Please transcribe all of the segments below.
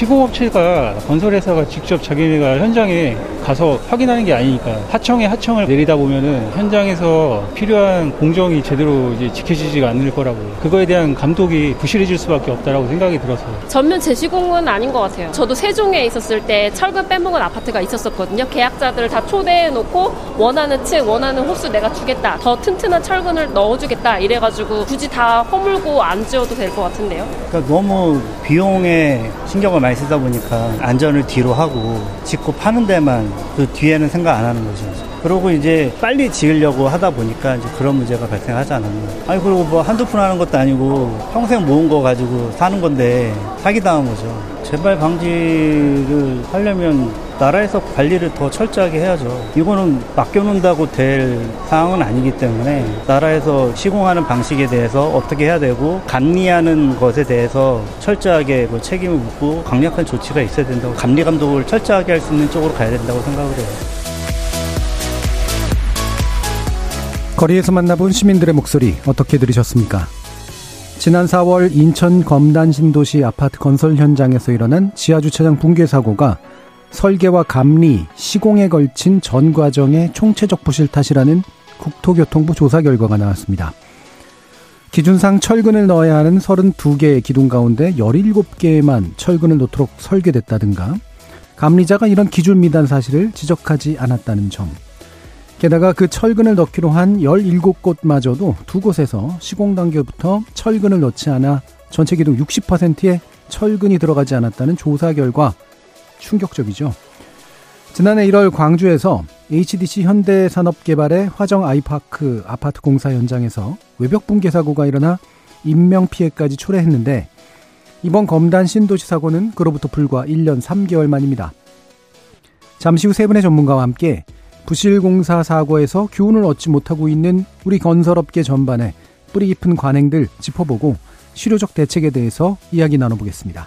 시공업체가 건설회사가 직접 자기네가 현장에 가서 확인하는 게 아니니까 하청에 하청을 내리다 보면은 현장에서 필요한 공정이 제대로 이제 지켜지지가 않을 거라고 그거에 대한 감독이 부실해질 수밖에 없다라고 생각이 들어서 전면 재시공은 아닌 것 같아요. 저도 세종에 있었을 때 철근 빼먹은 아파트가 있었었거든요. 계약자들 다 초대해 놓고 원하는 층, 원하는 호수 내가 주겠다. 더 튼튼한 철근을 넣어주겠다. 이래가지고 굳이 다 허물고 안 지어도 될 것 같은데요. 그러니까 너무 비용에 신경을 많이 쓰다 보니까 안전을 뒤로 하고 짓고 파는 데만 그 뒤에는 생각 안 하는 거죠. 그러고 이제 빨리 지으려고 하다 보니까 이제 그런 문제가 발생하지 않았나. 아니, 그리고 뭐 한두 푼 하는 것도 아니고 평생 모은 거 가지고 사는 건데 사기당한 거죠. 재발 방지를 하려면 나라에서 관리를 더 철저하게 해야죠. 이거는 맡겨놓는다고 될 상황은 아니기 때문에 나라에서 시공하는 방식에 대해서 어떻게 해야 되고 감리하는 것에 대해서 철저하게 뭐 책임을 묻고 강력한 조치가 있어야 된다고 감리 감독을 철저하게 할 수 있는 쪽으로 가야 된다고 생각을 해요. 거리에서 만나본 시민들의 목소리 어떻게 들으셨습니까? 지난 4월 인천 검단 신도시 아파트 건설 현장에서 일어난 지하주차장 붕괴 사고가 설계와 감리, 시공에 걸친 전 과정의 총체적 부실 탓이라는 국토교통부 조사 결과가 나왔습니다. 기준상 철근을 넣어야 하는 32개의 기둥 가운데 17개에만 철근을 놓도록 설계됐다든가 감리자가 이런 기준 미단 사실을 지적하지 않았다는 점. 게다가 그 철근을 넣기로 한 17곳마저도 두 곳에서 시공 단계부터 철근을 넣지 않아 전체 기둥 60%의 철근이 들어가지 않았다는 조사 결과 충격적이죠. 지난해 1월 광주에서 HDC 현대산업개발의 화정 아이파크 아파트 공사 현장에서 외벽 붕괴 사고가 일어나 인명 피해까지 초래했는데 이번 검단 신도시 사고는 그로부터 불과 1년 3개월 만입니다. 잠시 후 세 분의 전문가와 함께 부실 공사 사고에서 교훈을 얻지 못하고 있는 우리 건설업계 전반에 뿌리 깊은 관행들 짚어보고 실효적 대책에 대해서 이야기 나눠보겠습니다.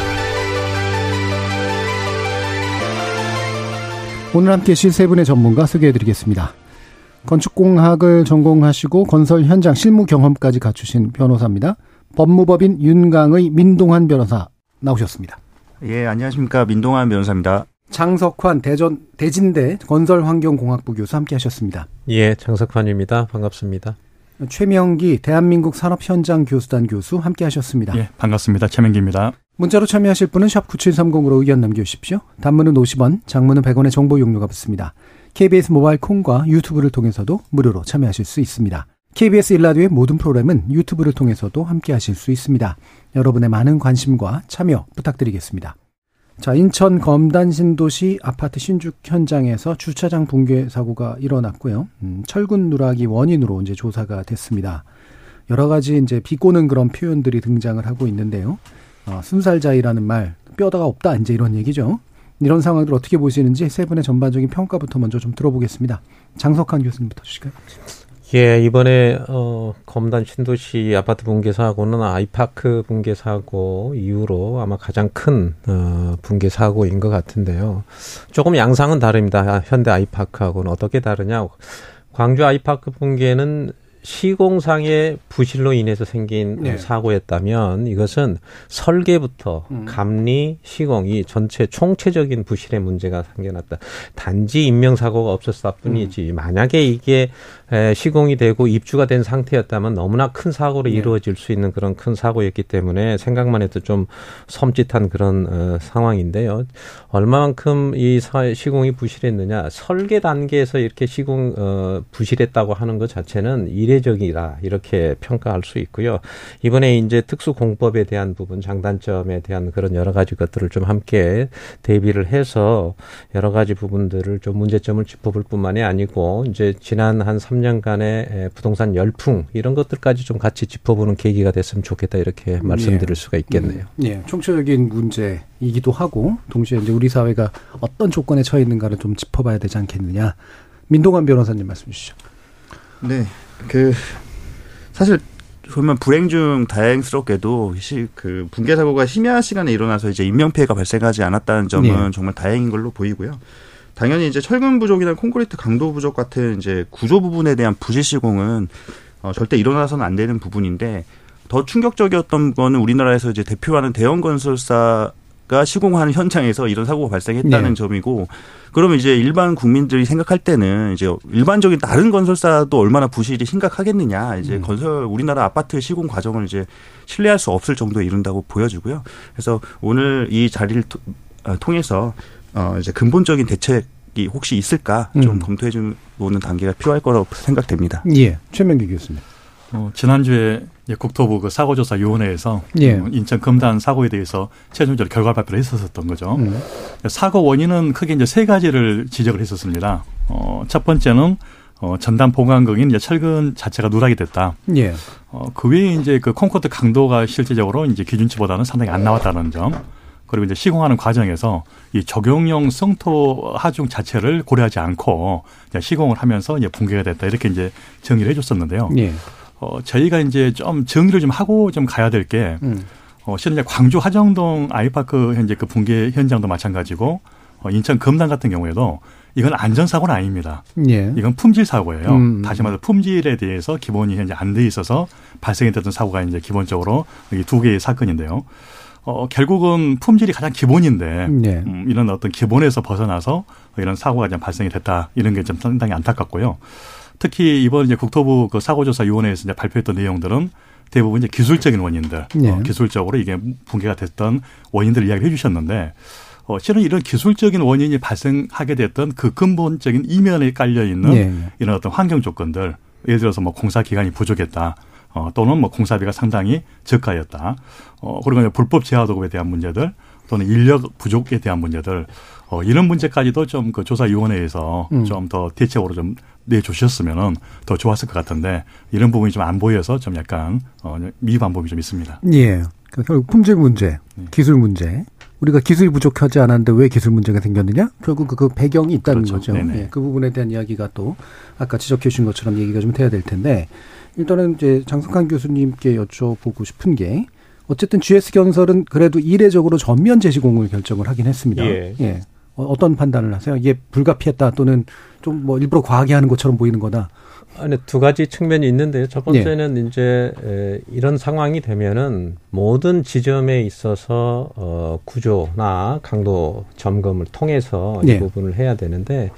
오늘 함께 하실 세 분의 전문가 소개해드리겠습니다. 건축공학을 전공하시고 건설 현장 실무 경험까지 갖추신 변호사입니다. 법무법인 윤강의 민동환 변호사 나오셨습니다. 예, 안녕하십니까. 민동환 변호사입니다. 장석환 대전 대진대 건설환경공학부 교수 함께 하셨습니다. 예, 장석환입니다. 반갑습니다. 최명기 대한민국 산업현장 교수단 교수 함께 하셨습니다. 예, 반갑습니다. 최명기입니다. 문자로 참여하실 분은 샵 9730으로 의견 남겨주십시오. 단문은 50원, 장문은 100원의 정보 용료가 붙습니다. KBS 모바일 콩과 유튜브를 통해서도 무료로 참여하실 수 있습니다. KBS 일라디오의 모든 프로그램은 유튜브를 통해서도 함께 하실 수 있습니다. 여러분의 많은 관심과 참여 부탁드리겠습니다. 자, 인천 검단 신도시 아파트 신축 현장에서 주차장 붕괴 사고가 일어났고요. 음, 철근 누락이 원인으로 이제 조사가 됐습니다. 여러 가지 이제 비꼬는 그런 표현들이 등장을 하고 있는데요. 어, 순살자이라는 말, 뼈다가 없다, 이제 이런 얘기죠. 이런 상황들 어떻게 보시는지 세 분의 전반적인 평가부터 먼저 좀 들어보겠습니다. 장석환 교수님부터 주실까요? 예, 이번에 어 검단 신도시 아파트 붕괴 사고는 아이파크 붕괴 사고 이후로 아마 가장 큰 어, 붕괴 사고인 것 같은데요. 조금 양상은 다릅니다. 현대 아이파크하고는 어떻게 다르냐? 광주 아이파크 붕괴는 시공상의 부실로 인해서 생긴 네. 사고였다면 이것은 설계부터 음. 감리, 시공 이 전체 총체적인 부실의 문제가 생겨났다. 단지 인명 사고가 없었을 뿐이지 만약에 이게 에, 시공이 되고 입주가 된 상태였다면 너무나 큰 사고로 네. 이루어질 수 있는 그런 큰 사고였기 때문에 생각만 해도 좀 섬찟한 그런 어, 상황인데요. 얼마만큼 이 사- 시공이 부실했느냐 설계 단계에서 이렇게 시공 어, 부실했다고 하는 것 자체는 이례 이례적이다 이렇게 평가할 수 있고요. 이번에 이제 특수공법에 대한 부분 장단점에 대한 그런 여러 가지 것들을 좀 함께 대비를 해서 여러 가지 부분들을 좀 문제점을 짚어볼 뿐만이 아니고 이제 지난 한 3년간의 부동산 열풍 이런 것들까지 좀 같이 짚어보는 계기가 됐으면 좋겠다 이렇게 말씀드릴 수가 있겠네요. 음, 예, 총체적인 문제이기도 하고 동시에 이제 우리 사회가 어떤 조건에 처해 있는가를 좀 짚어봐야 되지 않겠느냐. 민동환 변호사님 말씀 주시죠. 네, 그 사실 보면 불행 중 다행스럽게도 그 붕괴 사고가 심야 시간에 일어나서 이제 인명 피해가 발생하지 않았다는 점은 네. 정말 다행인 걸로 보이고요. 당연히 이제 철근 부족이나 콘크리트 강도 부족 같은 이제 구조 부분에 대한 부실 시공은 어, 절대 일어나서는 안 되는 부분인데 더 충격적이었던 거는 우리나라에서 이제 대표하는 대형 건설사 가 시공하는 현장에서 이런 사고가 발생했다는 네. 점이고 그러면 이제 일반 국민들이 생각할 때는 이제 일반적인 다른 건설사도 얼마나 부실이 심각하겠느냐 이제 음. 건설 우리나라 아파트 시공 과정을 이제 신뢰할 수 없을 정도에 이른다고 보여지고요. 그래서 오늘 이 자리를 아, 통해서 어 이제 근본적인 대책이 혹시 있을까 좀 음. 검토해 주는 단계가 필요할 거라고 생각됩니다. 예, 최명기 교수님. 어, 지난주에 국토부 그 사고조사위원회에서 예. 어, 인천 금단 사고에 대해서 최종적으로 결과 발표를 했었던 거죠. 음. 사고 원인은 크게 이제 세 가지를 지적을 했었습니다. 어, 첫 번째는 어, 전담 보강극인 이제 철근 자체가 누락이 됐다. 예. 어, 그 외에 이제 그 콘크리트 강도가 실제적으로 이제 기준치보다는 상당히 안 나왔다는 점. 그리고 이제 시공하는 과정에서 이 적용용 성토 하중 자체를 고려하지 않고 시공을 하면서 이제 붕괴가 됐다. 이렇게 이제 정의를 해줬었는데요. 예. 어, 저희가 이제 좀 정리를 좀 하고 좀 가야 될 게, 음. 어, 실은 이제 광주 화정동 아이파크 현재 그 붕괴 현장도 마찬가지고, 어, 인천 금단 같은 경우에도 이건 안전사고는 아닙니다. 예. 이건 품질 사고예요. 음. 다시 말해서 품질에 대해서 기본이 현재 안 돼 있어서 발생이 됐던 사고가 이제 기본적으로 이 두 개의 사건인데요. 어, 결국은 품질이 가장 기본인데 네. 음, 이런 어떤 기본에서 벗어나서 이런 사고가 좀 발생이 됐다 이런 게 좀 상당히 안타깝고요. 특히 이번 이제 국토부 그 사고조사위원회에서 이제 발표했던 내용들은 대부분 이제 기술적인 원인들, 네. 어, 기술적으로 이게 붕괴가 됐던 원인들을 이야기해 주셨는데 어, 실은 이런 기술적인 원인이 발생하게 됐던 그 근본적인 이면에 깔려 있는 네. 이런 어떤 환경 조건들, 예를 들어서 뭐 공사 기간이 부족했다. 어, 또는 뭐 공사비가 상당히 저가였다. 어, 그리고 불법 재하 도급에 대한 문제들 또는 인력 부족에 대한 문제들 어, 이런 문제까지도 좀 그 조사위원회에서 음. 좀더 대책으로 좀 내주셨으면은 더 좋았을 것 같은데 이런 부분이 좀 안 보여서 좀 약간 어, 미흡한 부분이 좀 있습니다. 예. 그 결국 품질 문제, 네. 기술 문제. 우리가 기술이 부족하지 않았는데 왜 기술 문제가 생겼느냐? 결국 그, 그 배경이 있다는 그렇죠. 거죠. 예, 그 부분에 대한 이야기가 또 아까 지적해 주신 것처럼 얘기가 좀 돼야 될 텐데 일단은 이제 장석환 교수님께 여쭤보고 싶은 게 어쨌든 GS 건설은 그래도 이례적으로 전면 재시공을 결정을 하긴 했습니다. 예. 예. 어, 어떤 판단을 하세요? 이게 불가피했다 또는 좀 뭐 일부러 과하게 하는 것처럼 보이는 거다. 아니 두 가지 측면이 있는데요. 첫 번째는 네. 이제 에, 이런 상황이 되면은 모든 지점에 있어서 어 구조나 강도 점검을 통해서 네. 이 부분을 해야 되는데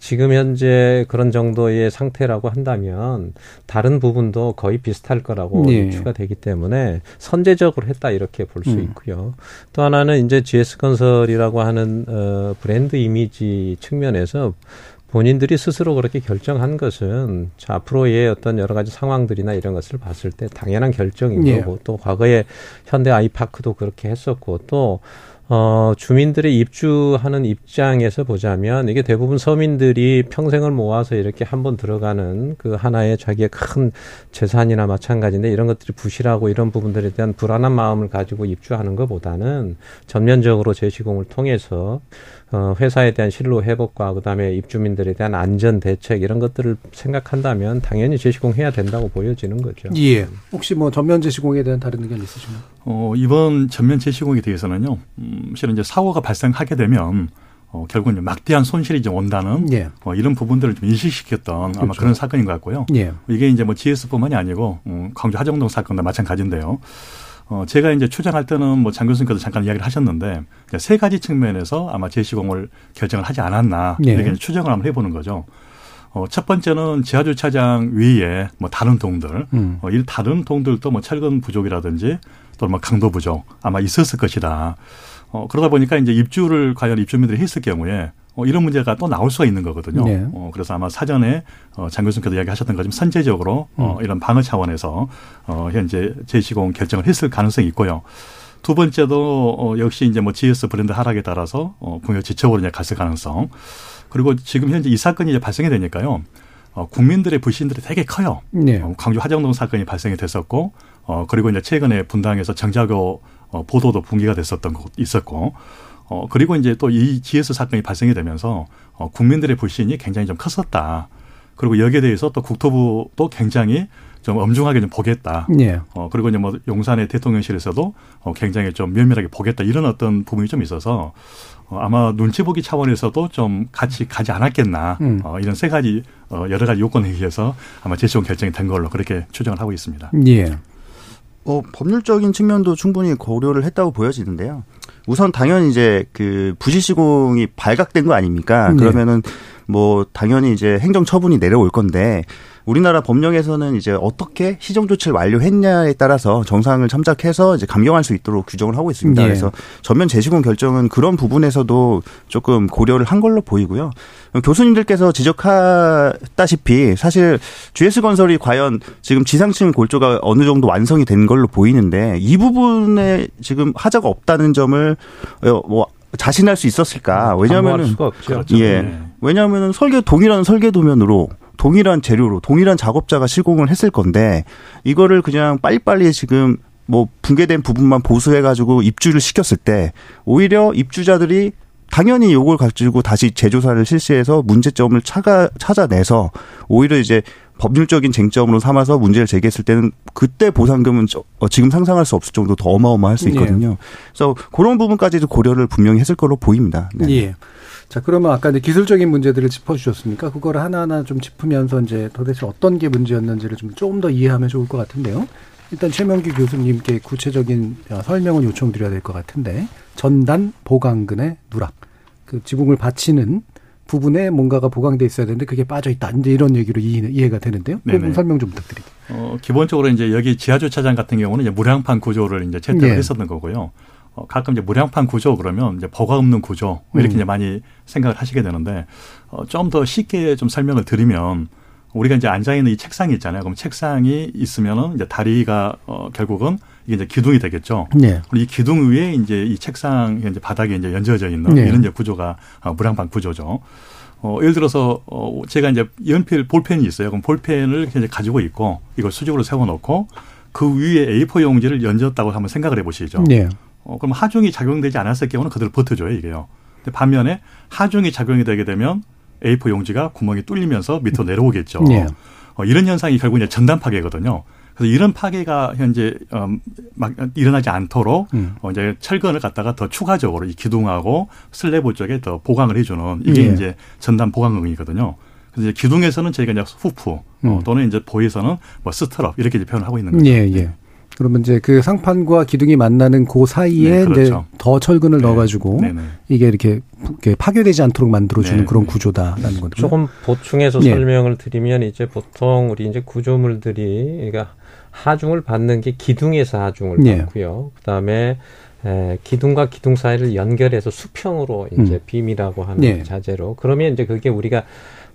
지금 현재 그런 정도의 상태라고 한다면 다른 부분도 거의 비슷할 거라고 네. 추가 되기 때문에 선제적으로 했다 이렇게 볼수 음. 있고요. 또 하나는 이제 GS 건설이라고 하는 어 브랜드 이미지 측면에서 본인들이 스스로 그렇게 결정한 것은 자, 앞으로의 어떤 여러 가지 상황들이나 이런 것을 봤을 때 당연한 결정인 예. 거고 또 과거에 현대 아이파크도 그렇게 했었고 또 어, 주민들의 입주하는 입장에서 보자면 이게 대부분 서민들이 평생을 모아서 이렇게 한번 들어가는 그 하나의 자기의 큰 재산이나 마찬가지인데 이런 것들이 부실하고 이런 부분들에 대한 불안한 마음을 가지고 입주하는 것보다는 전면적으로 재시공을 통해서 어, 회사에 대한 신뢰 회복과 그다음에 입주민들에 대한 안전 대책 이런 것들을 생각한다면 당연히 재시공해야 된다고 보여지는 거죠. 예. 혹시 뭐 전면 재시공에 대한 다른 의견 있으신가요? 어, 이번 전면 재시공에 대해서는요. 음, 실은 이제 사고가 발생하게 되면 어, 결국은 이제 막대한 손실이 좀 온다는 예. 어, 이런 부분들을 좀 인식시켰던 그렇죠. 아마 그런 사건인 것 같고요. 예. 이게 이제 뭐 GS뿐만이 아니고 음, 광주 하정동 사건도 마찬가지인데요. 어, 제가 이제 추정할 때는 뭐장 교수님께서 잠깐 이야기를 하셨는데 세 가지 측면에서 아마 재시공을 결정을 하지 않았나 네. 이렇게 추정을 한번 해보는 거죠. 어, 첫 번째는 지하주차장 위에 뭐 다른 동들, 음. 어, 이 다른 동들도 뭐 철근 부족이라든지 또뭐 강도 부족 아마 있었을 것이다. 어, 그러다 보니까 이제 입주를 과연 입주민들이 했을 경우에 어, 이런 문제가 또 나올 수가 있는 거거든요. 네. 어, 그래서 아마 사전에 어, 장 교수님께서 이야기하셨던 것처럼 선제적으로 어, 음. 이런 방어 차원에서 어, 현재 재시공 결정을 했을 가능성이 있고요. 두 번째도 어, 역시 이제 뭐 GS 브랜드 하락에 따라서 어, 공여 지척으로 이제 갔을 가능성. 그리고 지금 현재 이 사건이 이제 발생이 되니까요. 어, 국민들의 불신들이 되게 커요. 네. 어, 광주 화정동 사건이 발생이 됐었고, 어, 그리고 이제 최근에 분당에서 정자교 어, 보도도 붕괴가 됐었던 것 있었고, 어, 그리고 이제 또 이 GS 사건이 발생이 되면서 어, 국민들의 불신이 굉장히 좀 컸었다. 그리고 여기에 대해서 또 국토부도 굉장히 좀 엄중하게 좀 보겠다. 네. 어, 그리고 이제 뭐 용산의 대통령실에서도 어, 굉장히 좀 면밀하게 보겠다. 이런 어떤 부분이 좀 있어서 어, 아마 눈치 보기 차원에서도 좀 같이 가지 않았겠나. 음. 어, 이런 세 가지, 어, 여러 가지 요건에 의해서 아마 재시공 결정이 된 걸로 그렇게 추정을 하고 있습니다. 예. 어, 법률적인 측면도 충분히 고려를 했다고 보여지는데요. 우선 당연히 이제 그 부실 시공이 발각된 거 아닙니까? 네. 그러면은 뭐 당연히 이제 행정 처분이 내려올 건데 우리나라 법령에서는 이제 어떻게 시정 조치를 완료했냐에 따라서 정상을 참작해서 이제 감경할 수 있도록 규정을 하고 있습니다. 예. 그래서 전면 재시공 결정은 그런 부분에서도 조금 고려를 한 걸로 보이고요. 교수님들께서 지적하다시피 사실 GS 건설이 과연 지금 지상층 골조가 어느 정도 완성이 된 걸로 보이는데 이 부분에 지금 하자가 없다는 점을 어, 뭐 자신할 수 있었을까? 왜냐하면은 예, 네. 왜냐하면은 설계 동일한 설계 도면으로 동일한 재료로 동일한 작업자가 시공을 했을 건데 이거를 그냥 빨리빨리 지금 뭐 붕괴된 부분만 보수해 가지고 입주를 시켰을 때 오히려 입주자들이 당연히 요걸 가지고 다시 재조사를 실시해서 문제점을 찾아 찾아내서 오히려 이제 법률적인 쟁점으로 삼아서 문제를 제기했을 때는 그때 보상금은 어, 지금 상상할 수 없을 정도 더 어마어마할 수 있거든요. 예. 그래서 그런 부분까지도 고려를 분명히 했을 걸로 보입니다. 네. 예. 자, 그러면 아까 이제 기술적인 문제들을 짚어주셨으니까 그거를 하나하나 좀 짚으면서 이제 도대체 어떤 게 문제였는지를 좀 조금 더 이해하면 좋을 것 같은데요. 일단 최명기 교수님께 구체적인 설명을 요청드려야 될 것 같은데 전단 보강근의 누락, 그 지붕을 받치는 부분에 뭔가가 보강돼 있어야 되는데 그게 빠져 있다. 이제 이런 얘기로 이해, 가 되는데요. 그 설명 좀 부탁드립니다. 어, 기본적으로 이제 여기 지하 주차장 같은 경우는 이제 무량판 구조를 이제 채택을 네. 했었던 거고요. 어, 가끔 이제 무량판 구조 그러면 이제 버가 없는 구조 이렇게 음. 이제 많이 생각을 하시게 되는데 어, 좀 더 쉽게 좀 설명을 드리면 우리가 이제 앉아 있는 이 책상이 있잖아요. 그럼 책상이 있으면은 이제 다리가 어 결국은 이게 이제 기둥이 되겠죠. 네. 그리고 이 기둥 위에 이제 이 책상 이제 바닥에 이제 연저져 있는 네. 이런 이제 구조가 어, 무량판 구조죠. 어, 예를 들어서 어, 제가 이제 연필 볼펜이 있어요. 그럼 볼펜을 이제 가지고 있고 이걸 수직으로 세워 놓고 그 위에 A4 용지를 연졌다고 한번 생각을 해 보시죠. 네. 어, 그럼 하중이 작용되지 않았을 경우는 그대로 버텨줘요, 이게요. 근데 반면에 하중이 작용이 되게 되면 A4 용지가 구멍이 뚫리면서 밑으로 내려오겠죠. 네. 어, 이런 현상이 결국 이제 전단 파괴거든요. 그래서 이런 파괴가 현재 음, 막 일어나지 않도록 음. 어, 이제 철근을 갖다가 더 추가적으로 이 기둥하고 슬래브 쪽에 더 보강을 해주는 이게 예. 이제 전단 보강응이거든요. 그래서 이제 기둥에서는 저희가 이제 후프 어, 음. 어, 또는 이제 보에서는 뭐 스트럽 이렇게 이제 표현을 하고 있는 거죠. 예, 예. 그러면 이제 그 상판과 기둥이 만나는 그 사이에 네, 그렇죠. 이제 더 철근을 네. 넣어가지고 네, 네. 이게 이렇게 파괴되지 않도록 만들어주는 네. 그런 구조다라는 거죠. 조금 보충해서 예. 설명을 드리면 이제 보통 우리 이제 구조물들이 그러니까 하중을 받는 게 기둥에서 하중을 예. 받고요. 그다음에 에, 기둥과 기둥 사이를 연결해서 수평으로 이제 음. 빔이라고 하는 예. 자재로 그러면 이제 그게 우리가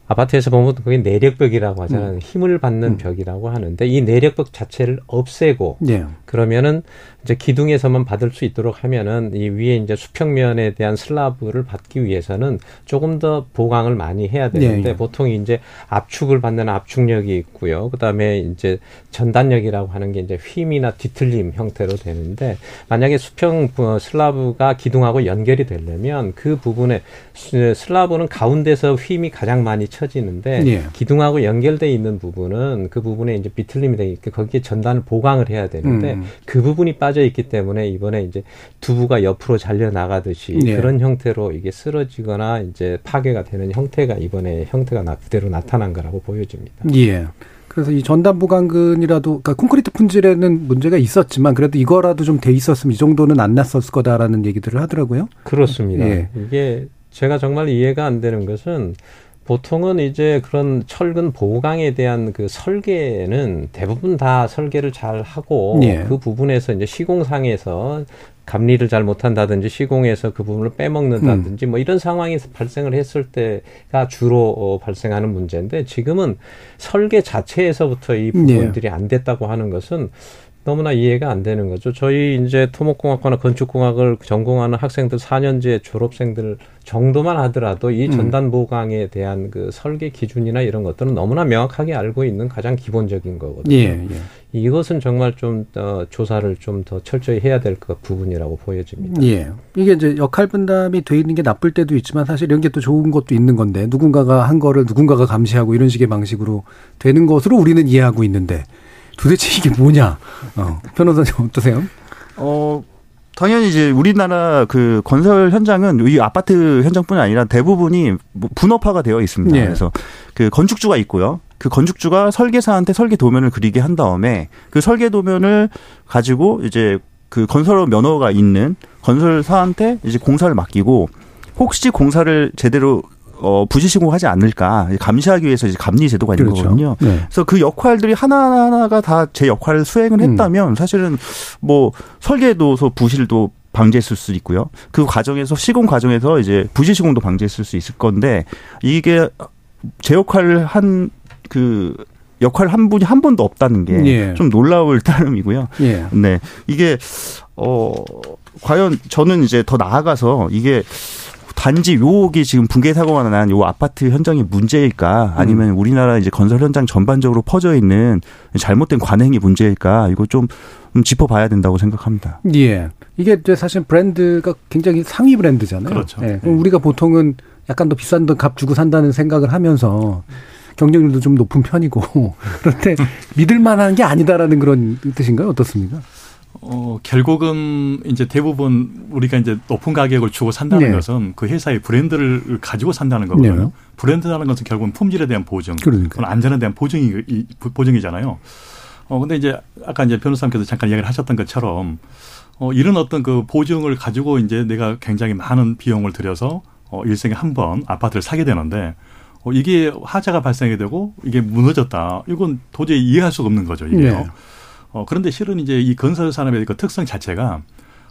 아파트에서 보면 그게 내력벽이라고 하잖아요. 음. 힘을 받는 음. 벽이라고 하는데 이 내력벽 자체를 없애고 네. 그러면은 이제 기둥에서만 받을 수 있도록 하면은 이 위에 이제 수평면에 대한 슬라브를 받기 위해서는 조금 더 보강을 많이 해야 되는데 네. 보통 이제 압축을 받는 압축력이 있고요. 그다음에 이제 전단력이라고 하는 게 이제 휨이나 뒤틀림 형태로 되는데 만약에 수평 어, 슬라브가 기둥하고 연결이 되려면 그 부분에 슬라브는 가운데서 휨이 가장 많이 쳐지는데 네. 기둥하고 연결돼 있는 부분은 그 부분에 이제 비틀림이 되니까 거기에 전단을 보강을 해야 되는데 음. 그 부분이 빠져 있기 때문에 이번에 이제 두부가 옆으로 잘려 나가듯이 네. 그런 형태로 이게 쓰러지거나 이제 파괴가 되는 형태가 이번에 형태가 나, 그대로 나타난 거라고 보여집니다. 예. 그래서 이 전단 보강근이라도 그러니까 콘크리트 품질에는 문제가 있었지만 그래도 이거라도 좀 돼 있었으면 이 정도는 안 났었을 거다라는 얘기들을 하더라고요. 그렇습니다. 예. 이게 제가 정말 이해가 안 되는 것은 보통은 이제 그런 철근 보강에 대한 그 설계는 대부분 다 설계를 잘 하고 예. 그 부분에서 이제 시공상에서 감리를 잘 못한다든지 시공에서 그 부분을 빼먹는다든지 음. 뭐 이런 상황이 발생을 했을 때가 주로 어, 발생하는 문제인데 지금은 설계 자체에서부터 이 부분들이 네. 안 됐다고 하는 것은 너무나 이해가 안 되는 거죠. 저희 이제 토목공학과나 건축공학을 전공하는 학생들 4년제 졸업생들 정도만 하더라도 이 음. 전단 보강에 대한 그 설계 기준이나 이런 것들은 너무나 명확하게 알고 있는 가장 기본적인 거거든요. 예, 예. 이것은 정말 좀 어, 조사를 좀 더 철저히 해야 될 그 부분이라고 보여집니다. 예. 이게 이제 역할 분담이 돼 있는 게 나쁠 때도 있지만 사실 이런 게 또 좋은 것도 있는 건데 누군가가 한 거를 누군가가 감시하고 이런 식의 방식으로 되는 것으로 우리는 이해하고 있는데 도대체 이게 뭐냐? 어, 변호사님 어떠세요? 어, 당연히 이제 우리나라 그 건설 현장은 이 아파트 현장뿐 아니라 대부분이 뭐 분업화가 되어 있습니다. 네. 그래서 그 건축주가 있고요. 그 건축주가 설계사한테 설계 도면을 그리게 한 다음에 그 설계 도면을 가지고 이제 그 건설 면허가 있는 건설사한테 이제 공사를 맡기고 혹시 공사를 제대로 어, 부지시공하지 않을까 감시하기 위해서 이제 감리 제도가 있는 그렇죠. 거거든요. 네. 그래서 그 역할들이 하나하나가 다 제 역할을 수행을 음. 했다면 음. 사실은 뭐 설계도서 부실도 방지했을 수 있고요. 그 과정에서 시공 과정에서 이제 부지시공도 방지했을 수 있을 건데 이게 제 역할을 한 그 역할 한 분이 한 번도 없다는 게좀 예. 놀라울 따름이고요. 예. 네. 이게 어 과연 저는 이제 더 나아가서 이게 단지 요기 지금 붕괴 사고가 난 요 아파트 현장이 문제일까 아니면 음. 우리나라 이제 건설 현장 전반적으로 퍼져 있는 잘못된 관행이 문제일까 이거 좀 짚어봐야 된다고 생각합니다. 예. 이게 사실 브랜드가 굉장히 상위 브랜드잖아요. 그렇죠. 예. 네. 우리가 보통은 약간 더 비싼 돈 값 주고 산다는 생각을 하면서 경쟁률도 좀 높은 편이고 그런데 믿을 만한 게 아니다라는 그런 뜻인가요? 어떻습니까? 어, 결국은 이제 대부분 우리가 이제 높은 가격을 주고 산다는 네. 것은 그 회사의 브랜드를 가지고 산다는 거거든요. 네. 브랜드라는 것은 결국은 품질에 대한 보증, 그러니까. 안전에 대한 보증이 보증이잖아요. 어 근데 이제 아까 이제 변호사님께서 잠깐 이야기를 하셨던 것처럼 어 이런 어떤 그 보증을 가지고 이제 내가 굉장히 많은 비용을 들여서 어 일생에 한 번 아파트를 사게 되는데 어 이게 화재가 발생이 되고 이게 무너졌다. 이건 도저히 이해할 수가 없는 거죠, 이게요. 네. 어, 그런데 실은 이제 이 건설 산업의 그 특성 자체가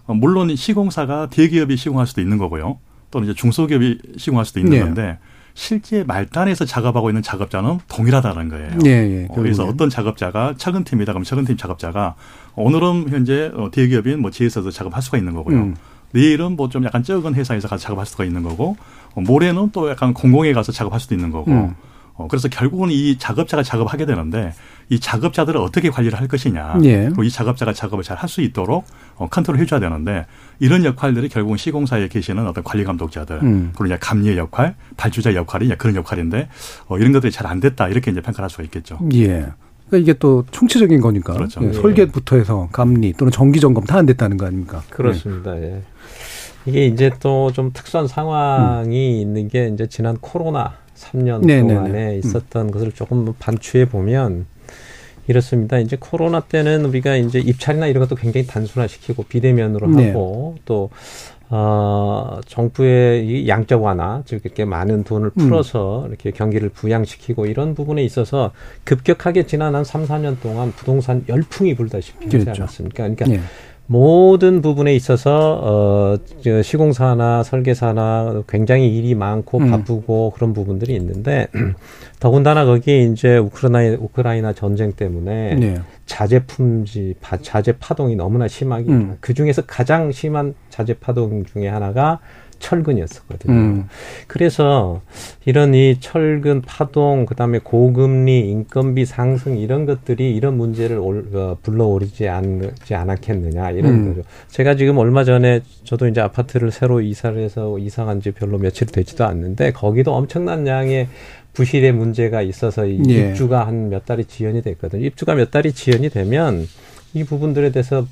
어, 물론 시공사가 대기업이 시공할 수도 있는 거고요. 또는 이제 중소기업이 시공할 수도 있는 네. 건데 실제 말단에서 작업하고 있는 작업자는 동일하다는 거예요. 네, 네, 어, 그래서 어떤 작업자가 철근팀이다 그럼 철근팀 작업자가 오늘은 현재 어, 대기업인 뭐 지에서도 작업할 수가 있는 거고요. 음. 내일은 뭐 좀 약간 적은 회사에서 가서 작업할 수가 있는 거고 어, 모레는 또 약간 공공에 가서 작업할 수도 있는 거고 음. 어, 그래서 결국은 이 작업자가 작업하게 되는데 이 작업자들을 어떻게 관리를 할 것이냐. 예. 그리고 이 작업자가 작업을 잘 할 수 있도록 어, 컨트롤 해줘야 되는데 이런 역할들이 결국은 시공사에 계시는 어떤 관리 감독자들 음. 그리고 이제 감리의 역할, 발주자 역할이 이제 그런 역할인데 어, 이런 것들이 잘 안 됐다 이렇게 이제 평가할 수가 있겠죠. 예. 그러니까 이게 또 총체적인 거니까 그렇죠. 예. 설계부터 해서 감리 또는 정기 점검 다 안 됐다는 거 아닙니까? 그렇습니다. 예. 이게 이제 또 좀 특수한 상황이 음. 있는 게 이제 지난 코로나 3년 네네네. 동안에 음. 있었던 음. 것을 조금 반추해 보면 이렇습니다. 이제 코로나 때는 우리가 이제 입찰이나 이런 것도 굉장히 단순화시키고 비대면으로 네. 하고 또 어, 정부의 이 양적 완화, 즉 이렇게 많은 돈을 음. 풀어서 음. 이렇게 경기를 부양시키고 이런 부분에 있어서 급격하게 지난 한 3, 4년 동안 부동산 열풍이 불다시피 하지 그렇죠. 않았습니까? 그러니까 네. 모든 부분에 있어서 어 시공사나 설계사나 굉장히 일이 많고 음. 바쁘고 그런 부분들이 있는데 더군다나 거기에 이제 우크라이나 우크라이나 전쟁 때문에 네. 자재 품질 자재 파동이 너무나 심하게 음. 그 중에서 가장 심한 자재 파동 중에 하나가 철근이었었거든요. 음. 그래서 이런 이 철근 파동, 그 다음에 고금리, 인건비 상승 이런 것들이 이런 문제를 올, 어, 불러오르지 않지 않았겠느냐 이런 음. 거죠. 제가 지금 얼마 전에 저도 이제 아파트를 새로 이사를 해서 이사 간지 별로 며칠 되지도 않는데 거기도 엄청난 양의 부실의 문제가 있어서 이 예. 입주가 한 몇 달이 지연이 됐거든요. 입주가 몇 달이 지연이 되면 이 부분들에 대해서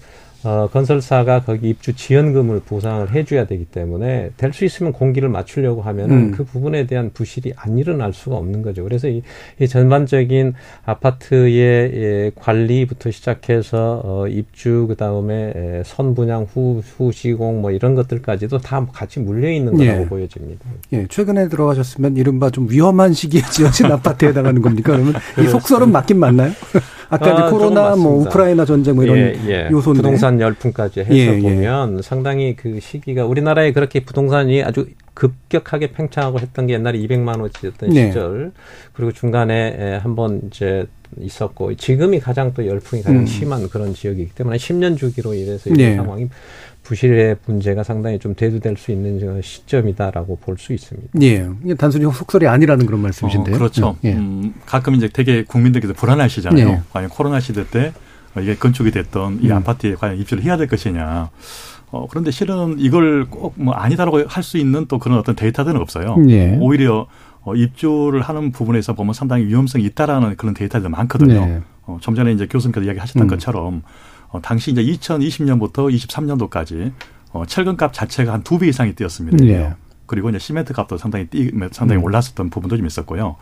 어, 건설사가 거기 입주 지연금을 보상을 해줘야 되기 때문에 될 수 있으면 공기를 맞추려고 하면은 음. 그 부분에 대한 부실이 안 일어날 수가 없는 거죠. 그래서 이, 이 전반적인 아파트의 예, 관리부터 시작해서 어, 입주 그 다음에 선분양 후, 후 시공 뭐 이런 것들까지도 다 같이 물려 있는 거라고 예. 보여집니다. 예, 최근에 들어가셨으면 이른바 좀 위험한 시기에 지어진 아파트에 해당하는 겁니까? 그러면 이 속설은 맞긴 맞나요? 아까 이제 아, 코로나 뭐 우크라이나 전쟁 뭐 이런 예, 예. 요소 부동산 열풍까지 해서 예, 예, 보면 상당히 그 시기가 우리나라에 그렇게 부동산이 아주 급격하게 팽창하고 했던 게 옛날에 200만 원치였던 네. 시절 그리고 중간에 한번 이제 있었고 지금이 가장 또 열풍이 가장 음. 심한 그런 지역이기 때문에 10년 주기로 이래서 이런 네. 상황이 부실의 문제가 상당히 좀 대두될 수 있는 시점이다라고 볼 수 있습니다. 예. 이게 단순히 속설이 아니라는 그런 말씀이신데요. 어, 그렇죠. 예. 음, 가끔 이제 되게 국민들께서 불안하시잖아요. 예. 과연 코로나 시대 때 이게 건축이 됐던 이 음. 아파트에 과연 입주를 해야 될 것이냐. 어, 그런데 실은 이걸 꼭 뭐 아니다라고 할 수 있는 또 그런 어떤 데이터들은 없어요. 예. 오히려 어, 입주를 하는 부분에서 보면 상당히 위험성이 있다라는 그런 데이터들 많거든요. 네. 어, 좀 전에 이제 교수님께서 이야기하셨던 음. 것처럼 어, 당시 이제 2020년부터 23년도까지 어, 철근값 자체가 한 두 배 이상이 뛰었습니다. 네. 그리고 이제 시멘트 값도 상당히 뛰, 상당히 음. 올랐었던 부분도 좀 있었고요.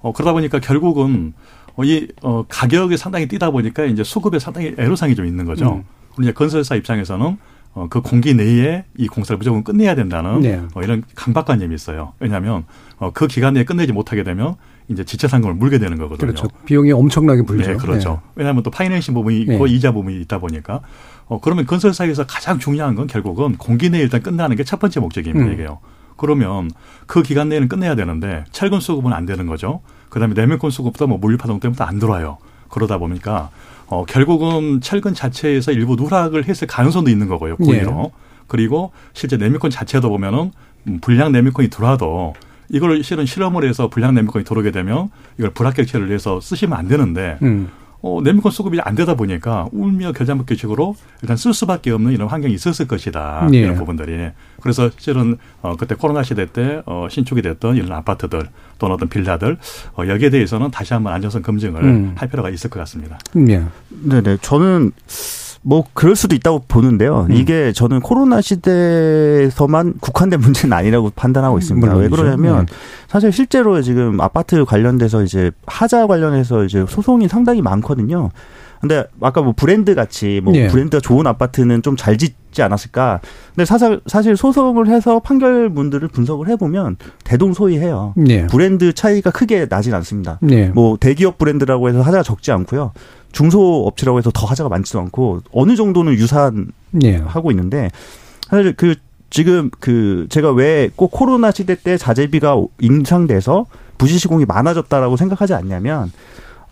어, 그러다 보니까 결국은 어, 이 어, 가격이 상당히 뛰다 보니까 이제 수급에 상당히 애로상이 좀 있는 거죠. 음. 그리고 이제 건설사 입장에서는 어, 그 공기 내에 이 공사를 무조건 끝내야 된다는 네. 어, 이런 강박관념이 있어요. 왜냐하면 어, 그 기간 내에 끝내지 못하게 되면 이제 지체 상금을 물게 되는 거거든요. 그렇죠. 비용이 엄청나게 불죠. 네, 그렇죠. 네. 왜냐하면 또 파이낸싱 부분이 있고 네. 이자 부분이 있다 보니까 어, 그러면 건설 사에서 가장 중요한 건 결국은 공기 내에 일단 끝나는 게 첫 번째 목적입니다. 음. 이게요. 그러면 그 기간 내에는 끝내야 되는데 철근 수급은 안 되는 거죠. 그다음에 내면권 수급도 뭐 물류 파동 때문에 안 들어와요. 그러다 보니까 어, 결국은 철근 자체에서 일부 누락을 했을 가능성도 있는 거고요. 고의로. 예. 그리고 실제 내미권 자체도 보면은 음, 불량 내미권이 들어와도 이걸 실은 실험을 해서 불량 내미권이 들어오게 되면 이걸 불합격체를 해서 쓰시면 안 되는데 음. 어, 내미권 수급이 안 되다 보니까 울며 겨자먹기식으로 일단 쓸 수밖에 없는 이런 환경이 있었을 것이다. 예. 이런 부분들이. 그래서 실은 어, 그때 코로나 시대 때 어, 신축이 됐던 이런 아파트들 또는 어떤 빌라들 어, 여기에 대해서는 다시 한번 안전성 검증을 음. 할 필요가 있을 것 같습니다. 예. 네네. 저는 뭐 그럴 수도 있다고 보는데요. 음. 이게 저는 코로나 시대에서만 국한된 문제는 아니라고 판단하고 있습니다. 물론이죠. 왜 그러냐면 네. 사실 실제로 지금 아파트 관련돼서 이제 하자 관련해서 이제 소송이 상당히 많거든요. 근데 아까 뭐 브랜드 같이 뭐 네. 브랜드가 좋은 아파트는 좀 잘 짓지 않았을까? 근데 사실 사실 소송을 해서 판결문들을 분석을 해보면 대동소이해요. 네. 브랜드 차이가 크게 나진 않습니다. 네. 뭐 대기업 브랜드라고 해서 하자가 적지 않고요. 중소업체라고 해서 더 하자가 많지도 않고 어느 정도는 유사한 네. 하고 있는데 사실 그 지금 그 제가 왜 꼭 코로나 시대 때 자재비가 인상돼서 부실 시공이 많아졌다라고 생각하지 않냐면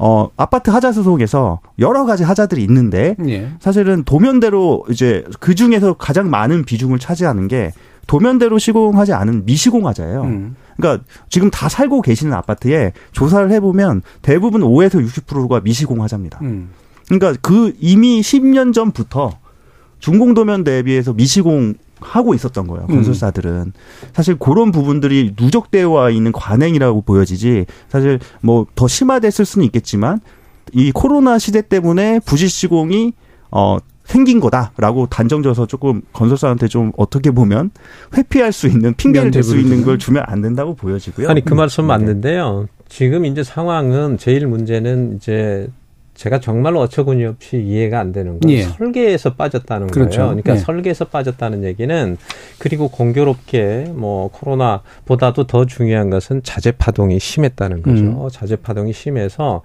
어 아파트 하자 소송에서 여러 가지 하자들이 있는데 예. 사실은 도면대로 이제 그 중에서 가장 많은 비중을 차지하는 게 도면대로 시공하지 않은 미시공 하자예요. 음. 그러니까 지금 다 살고 계시는 아파트에 조사를 해보면 대부분 5에서 60%가 미시공 하자입니다. 음. 그러니까 그 이미 10년 전부터 중공도면 대비해서 미시공 하고 있었던 거예요. 음. 건설사들은 사실 그런 부분들이 누적되어 있는 관행이라고 보여지지 사실 뭐 더 심화됐을 수는 있겠지만 이 코로나 시대 때문에 부실 시공이 어 생긴 거다라고 단정져서 조금 건설사한테 좀 어떻게 보면 회피할 수 있는 핑계를 댈 수 있는 걸 주면 안 된다고 보여지고요. 아니 그 말씀 네. 맞는데요. 지금 이제 상황은 제일 문제는 이제 제가 정말로 어처구니 없이 이해가 안 되는 건 예. 설계에서 빠졌다는 그렇죠. 거예요. 그러니까 예. 설계에서 빠졌다는 얘기는 그리고 공교롭게 뭐 코로나보다도 더 중요한 것은 자재 파동이 심했다는 거죠. 음. 자재 파동이 심해서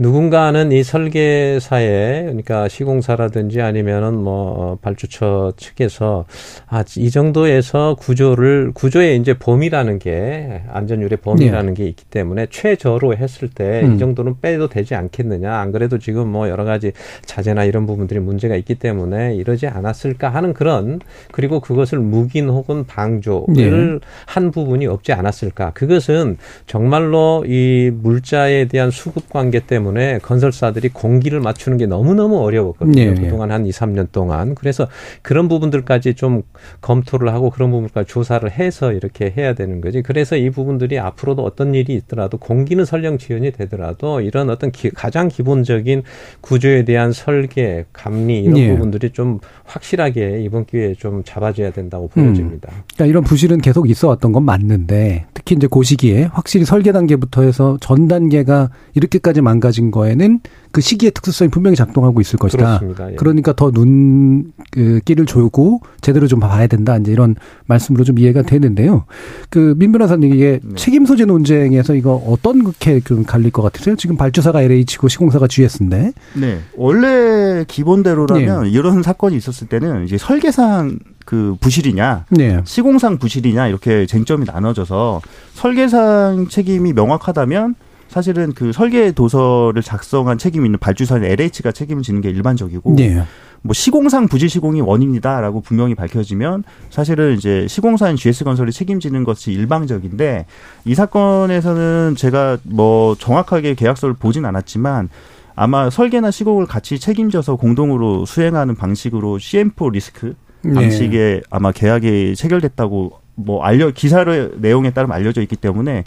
누군가는 이 설계사에 그러니까 시공사라든지 아니면은 뭐 어, 발주처 측에서 아 이 정도에서 구조를 구조의 이제 범위라는 게 안전율의 범위라는 네. 게 있기 때문에 최저로 했을 때이 음. 정도는 빼도 되지 않겠느냐 안 그래도 지금 뭐 여러 가지 자재나 이런 부분들이 문제가 있기 때문에 이러지 않았을까 하는 그런 그리고 그것을 묵인 혹은 방조를 네. 한 부분이 없지 않았을까 그것은 정말로 이 물자에 대한 수급 관계 때문에 때문에 건설사들이 공기를 맞추는 게 너무너무 어려웠거든요. 네, 네. 그동안 한 2, 3년 동안. 그래서 그런 부분들까지 좀 검토를 하고 그런 부분까지 조사를 해서 이렇게 해야 되는 거지. 그래서 이 부분들이 앞으로도 어떤 일이 있더라도 공기는 설령 지연이 되더라도 이런 어떤 기, 가장 기본적인 구조에 대한 설계, 감리 이런 네. 부분들이 좀 확실하게 이번 기회에 좀 잡아줘야 된다고 보여집니다. 음. 그러니까 이런 부실은 계속 있어 왔던 건 맞는데 특히 이제 그 시기에 확실히 설계 단계부터 해서 전 단계가 이렇게까지 망가지 만들어진 거에는 그 시기의 특수성이 분명히 작동하고 있을 것이다. 그렇습니다. 예. 그러니까 더 눈, 그, 끼를 조고 제대로 좀 봐야 된다. 이제 이런 말씀으로 좀 이해가 되는데요. 그, 민 변호사님, 이게 네. 책임 소재 논쟁에서 이거 어떤 그렇게 좀 갈릴 것 같으세요? 지금 발주사가 LH고 시공사가 GS인데. 네. 원래 기본대로라면 네. 이런 사건이 있었을 때는 이제 설계상 그 부실이냐, 네. 시공상 부실이냐 이렇게 쟁점이 나눠져서 설계상 책임이 명확하다면 사실은 그 설계 도서를 작성한 책임 있는 발주사인 LH가 책임을 지는 게 일반적이고 네. 뭐 시공상 부지 시공이 원인이다라고 분명히 밝혀지면 사실은 이제 시공사인 GS건설이 책임지는 것이 일방적인데 이 사건에서는 제가 뭐 정확하게 계약서를 보진 않았지만 아마 설계나 시공을 같이 책임져서 공동으로 수행하는 방식으로 CM4 리스크 네. 방식의 네. 아마 계약이 체결됐다고 뭐 알려 기사의 내용에 따르면 알려져 있기 때문에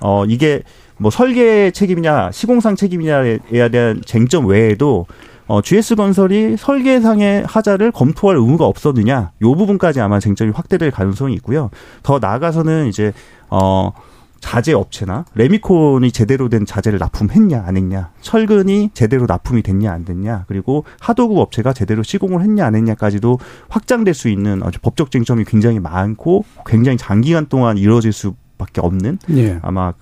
어 이게 뭐 설계 책임이냐 시공상 책임이냐에 대한 쟁점 외에도 어, GS건설이 설계상의 하자를 검토할 의무가 없었느냐, 요 부분까지 아마 쟁점이 확대될 가능성이 있고요. 더 나아가서는 이제, 어, 자재 업체나 레미콘이 제대로 된 자재를 납품했냐 안 했냐 철근이 제대로 납품이 됐냐 안 됐냐 그리고 하도급 업체가 제대로 시공을 했냐 안 했냐까지도 확장될 수 있는 아주 법적 쟁점이 굉장히 많고 굉장히 장기간 동안 이루어질 수 밖에 없는 예. 아마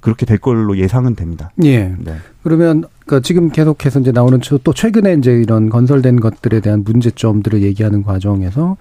그렇게 될 걸로 예상은 됩니다. 예. 네. 그러면 그 지금 계속해서 이제 나오는 또 최근에 이제 이런 건설된 것들에 대한 문제점들을 얘기하는 과정에서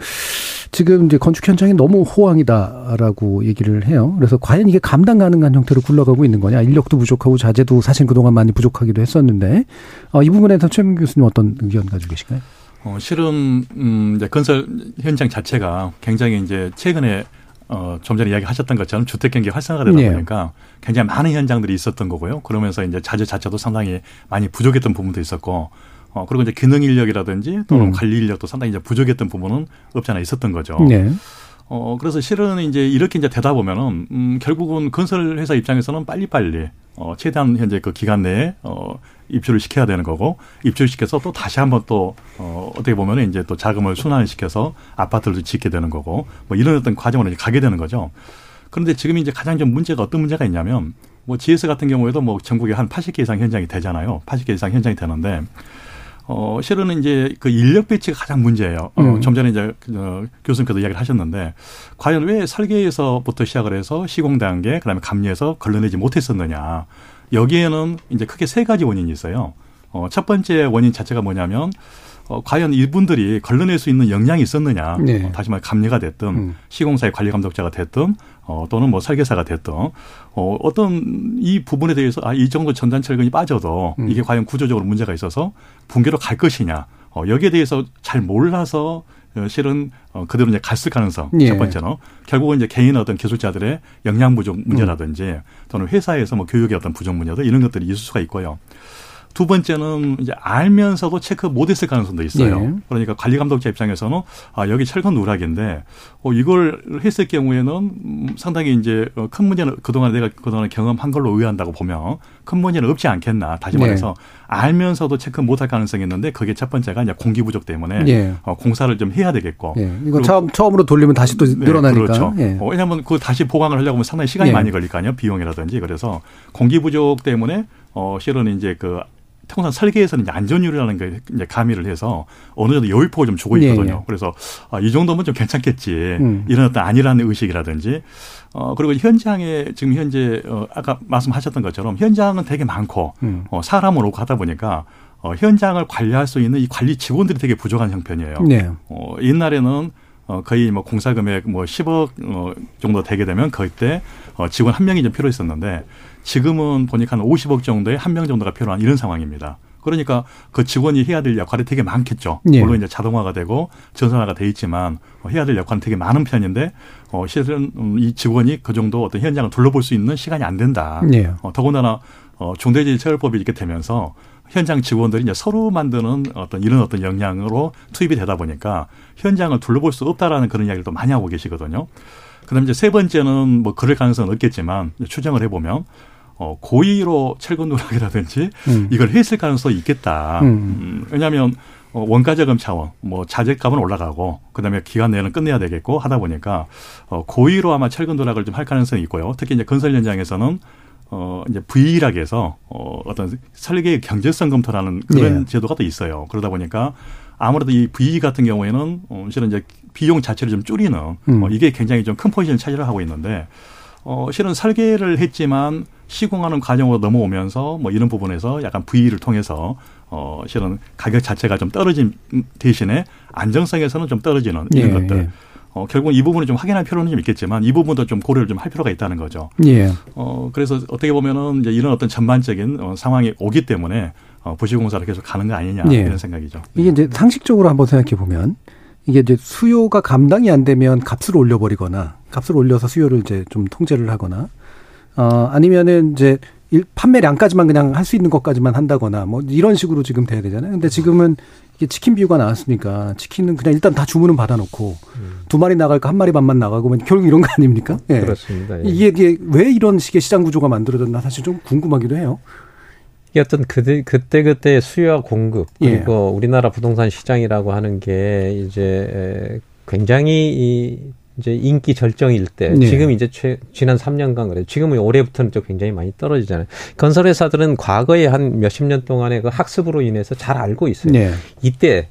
지금 이제 건축 현장이 너무 호황이다라고 얘기를 해요. 그래서 과연 이게 감당 가능한 형태로 굴러가고 있는 거냐? 인력도 부족하고 자재도 사실 그동안 많이 부족하기도 했었는데 어, 이 부분에 대해서 최민 교수님 어떤 의견 가지고 계실까요? 어, 실은 음 이제 건설 현장 자체가 굉장히 이제 최근에 어, 좀 전에 이야기하셨던 것처럼 주택 경기 활성화가 되다 네. 보니까 굉장히 많은 현장들이 있었던 거고요. 그러면서 이제 자재 자체도 상당히 많이 부족했던 부분도 있었고, 어, 그리고 이제 기능 인력이라든지 또는 음. 관리 인력도 상당히 이제 부족했던 부분은 없지 않아 있었던 거죠. 네. 어, 그래서 실은 이제 이렇게 이제 되다 보면은, 음, 결국은 건설 회사 입장에서는 빨리빨리, 어, 최대한 현재 그 기간 내에, 어, 입주를 시켜야 되는 거고 입주를 시켜서 또 다시 한번 또 어, 어떻게 보면은 이제 또 자금을 순환을 시켜서 아파트를 짓게 되는 거고 뭐 이런 어떤 과정으로 이제 가게 되는 거죠. 그런데 지금 이제 가장 좀 문제가 어떤 문제가 있냐면 뭐 GS 같은 경우에도 뭐 전국에 한 80개 이상 현장이 되잖아요. 80개 이상 현장이 되는데 어, 실은 이제 그 인력 배치가 가장 문제예요. 어, 음. 좀 전에 이제 어, 교수님께서 이야기를 하셨는데 과연 왜 설계에서부터 시작을 해서 시공 단계 그다음에 감리해서 걸러내지 못했었느냐. 여기에는 이제 크게 세 가지 원인이 있어요. 어, 첫 번째 원인 자체가 뭐냐면 어, 과연 이분들이 걸러낼 수 있는 역량이 있었느냐. 네. 어, 다시 말해 감리가 됐든 음. 시공사의 관리 감독자가 됐든 어, 또는 뭐 설계사가 됐든 어, 어떤 이 부분에 대해서 아, 이 정도 전단 철근이 빠져도 음. 이게 과연 구조적으로 문제가 있어서 붕괴로 갈 것이냐. 어, 여기에 대해서 잘 몰라서 어, 실은 어, 그대로 이제 갔을 가능성 예. 첫 번째는 결국은 이제 개인 어떤 기술자들의 역량 부족 문제라든지 음. 또는 회사에서 뭐 교육의 어떤 부족 문제도 이런 것들이 있을 수가 있고요. 두 번째는 이제 알면서도 체크 못했을 가능성도 있어요. 네. 그러니까 관리 감독자 입장에서는 아 여기 철근 누락인데 어 이걸 했을 경우에는 음, 상당히 이제 어, 큰 문제는 그동안 내가 그동안 경험한 걸로 의한다고 보면 큰 문제는 없지 않겠나. 다시 네. 말해서 네. 알면서도 체크 못할 가능성이 있는데 그게 첫 번째가 이제 공기 부족 때문에 네. 어, 공사를 좀 해야 되겠고. 네. 이거 처음 처음으로 돌리면 다시 또 네, 늘어나니까. 그렇죠. 예. 어, 왜냐하면 그 다시 보강을 하려고 하면 상당히 시간이 많이 걸릴 거 아니에요. 비용이라든지 그래서 공기 부족 때문에 어 실은 이제 그 통상 설계에서는 안전율이라는 게 이제 가미를 해서 어느 정도 여유폭을 좀 주고 있거든요. 네, 네. 그래서 아, 이 정도면 좀 괜찮겠지. 음. 이런 어떤 아니라는 의식이라든지 어 그리고 현장에 지금 현재 어 아까 말씀하셨던 것처럼 현장은 되게 많고 음. 어 사람을 오고 하다 보니까 어 현장을 관리할 수 있는 이 관리 직원들이 되게 부족한 형편이에요. 네. 어 옛날에는 어, 거의 뭐 공사 금액 뭐 10억 어, 정도 되게 되면 그때 어, 직원 한 명이 좀 필요했었는데 지금은 보니까 한 50억 정도의 한명 정도가 필요한 이런 상황입니다. 그러니까 그 직원이 해야 될 역할이 되게 많겠죠. 예. 물론 이제 자동화가 되고 전산화가 돼 있지만 어, 해야 될 역할은 되게 많은 편인데 어 실은 음, 이 직원이 그 정도 어떤 현장을 둘러볼 수 있는 시간이 안 된다. 예. 어, 더군다나 어 중대재해처벌법이 이렇게 되면서 현장 직원들이 이제 서로 만드는 어떤 이런 어떤 역량으로 투입이 되다 보니까 현장을 둘러볼 수 없다라는 그런 이야기를 또 많이 하고 계시거든요. 그다음에 이제 세 번째는 뭐 그럴 가능성은 없겠지만 추정을 해보면 어, 고의로 철근 누락이라든지 음. 이걸 했을 가능성이 있겠다. 음. 음, 왜냐하면 어, 원가자금 차원, 뭐 자재값은 올라가고 그다음에 기간 내에는 끝내야 되겠고 하다 보니까 어, 고의로 아마 철근 누락을 좀 할 가능성이 있고요. 특히 이제 건설 현장에서는 어 이제 부일하게해서 어 어떤 설계 경제성 검토라는 그런 예. 제도가 또 있어요. 그러다 보니까 아무래도 이 V 같은 경우에는 어 실은 이제 비용 자체를 좀 줄이는 음. 어, 이게 굉장히 좀 큰 포지션을 차지를 하고 있는데 어 실은 설계를 했지만 시공하는 과정으로 넘어오면서 뭐 이런 부분에서 약간 V를 통해서 어 실은 가격 자체가 좀 떨어진 대신에 안정성에서는 좀 떨어지는 이런 예, 것들. 예. 어, 결국 이 부분을 좀 확인할 필요는 좀 있겠지만 이 부분도 좀 고려를 좀 할 필요가 있다는 거죠. 예. 어, 그래서 어떻게 보면은 이제 이런 어떤 전반적인 어, 상황이 오기 때문에 어, 부실공사를 계속 가는 거 아니냐 예. 이런 생각이죠. 이게 이제 상식적으로 한번 생각해 보면 이게 이제 수요가 감당이 안 되면 값을 올려버리거나 값을 올려서 수요를 이제 좀 통제를 하거나 어, 아니면은 이제 일, 판매량까지만 그냥 할 수 있는 것까지만 한다거나 뭐 이런 식으로 지금 돼야 되잖아요. 근데 지금은 이게 치킨 비유가 나왔으니까 치킨은 그냥 일단 다 주문은 받아놓고 음. 두 마리 나갈까 한 마리 반만 나가고 뭐 결국 이런 거 아닙니까? 예. 그렇습니다. 예. 이게, 이게 왜 이런 식의 시장 구조가 만들어졌나 사실 좀 궁금하기도 해요. 이게 어떤 그때 그때 그때 수요와 공급 예. 그리고 예. 우리나라 부동산 시장이라고 하는 게 이제 굉장히 이 이제 인기 절정일 때 네. 지금 이제 최, 지난 3년간 그래 지금은 올해부터는 좀 굉장히 많이 떨어지잖아요. 건설회사들은 과거에 한 몇십 년 동안의 그 학습으로 인해서 잘 알고 있어요. 네. 이때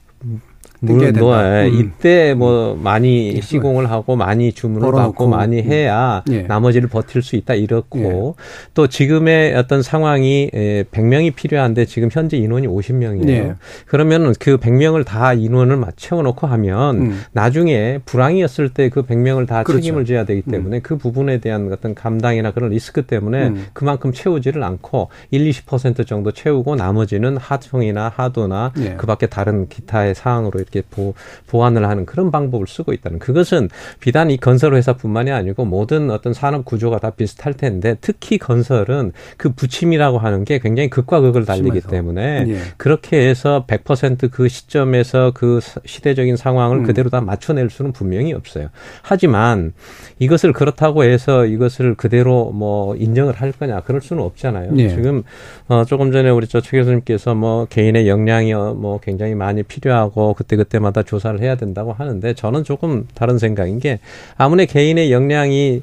물론 뭐 음. 이때 뭐 많이 예. 시공을 하고 많이 주문을 받고 많이 해야 예. 나머지를 버틸 수 있다 이렇고 예. 또 지금의 어떤 상황이 100명이 필요한데 지금 현재 인원이 50명이에요. 예. 그러면 그 100명을 다 인원을 채워 놓고 하면 음. 나중에 불황이었을 때 그 100명을 다 그렇죠. 책임을 져야 되기 음. 때문에 음. 그 부분에 대한 어떤 감당이나 그런 리스크 때문에 음. 그만큼 채우지를 않고 1, 20% 정도 채우고 나머지는 하청이나 하도나 예. 그밖에 다른 기타의 사항으로 이렇게 보, 보완을 하는 그런 방법을 쓰고 있다는 그것은 비단 이 건설 회사뿐만이 아니고 모든 어떤 산업 구조가 다 비슷할 텐데 특히 건설은 그 부침이라고 하는 게 굉장히 극과 극을 달리기 심해서. 때문에 예. 그렇게 해서 100%그 시점에서 그 시대적인 상황을 음. 그대로 다 맞춰낼 수는 분명히 없어요. 하지만 이것을 그렇다고 해서 이것을 그대로 뭐 인정을 할 거냐 그럴 수는 없잖아요. 예. 지금 어 조금 전에 우리 저최 교수님께서 뭐 개인의 역량이 뭐 굉장히 많이 필요하고 그때 그때마다 조사를 해야 된다고 하는데 저는 조금 다른 생각인 게 아무리 개인의 역량이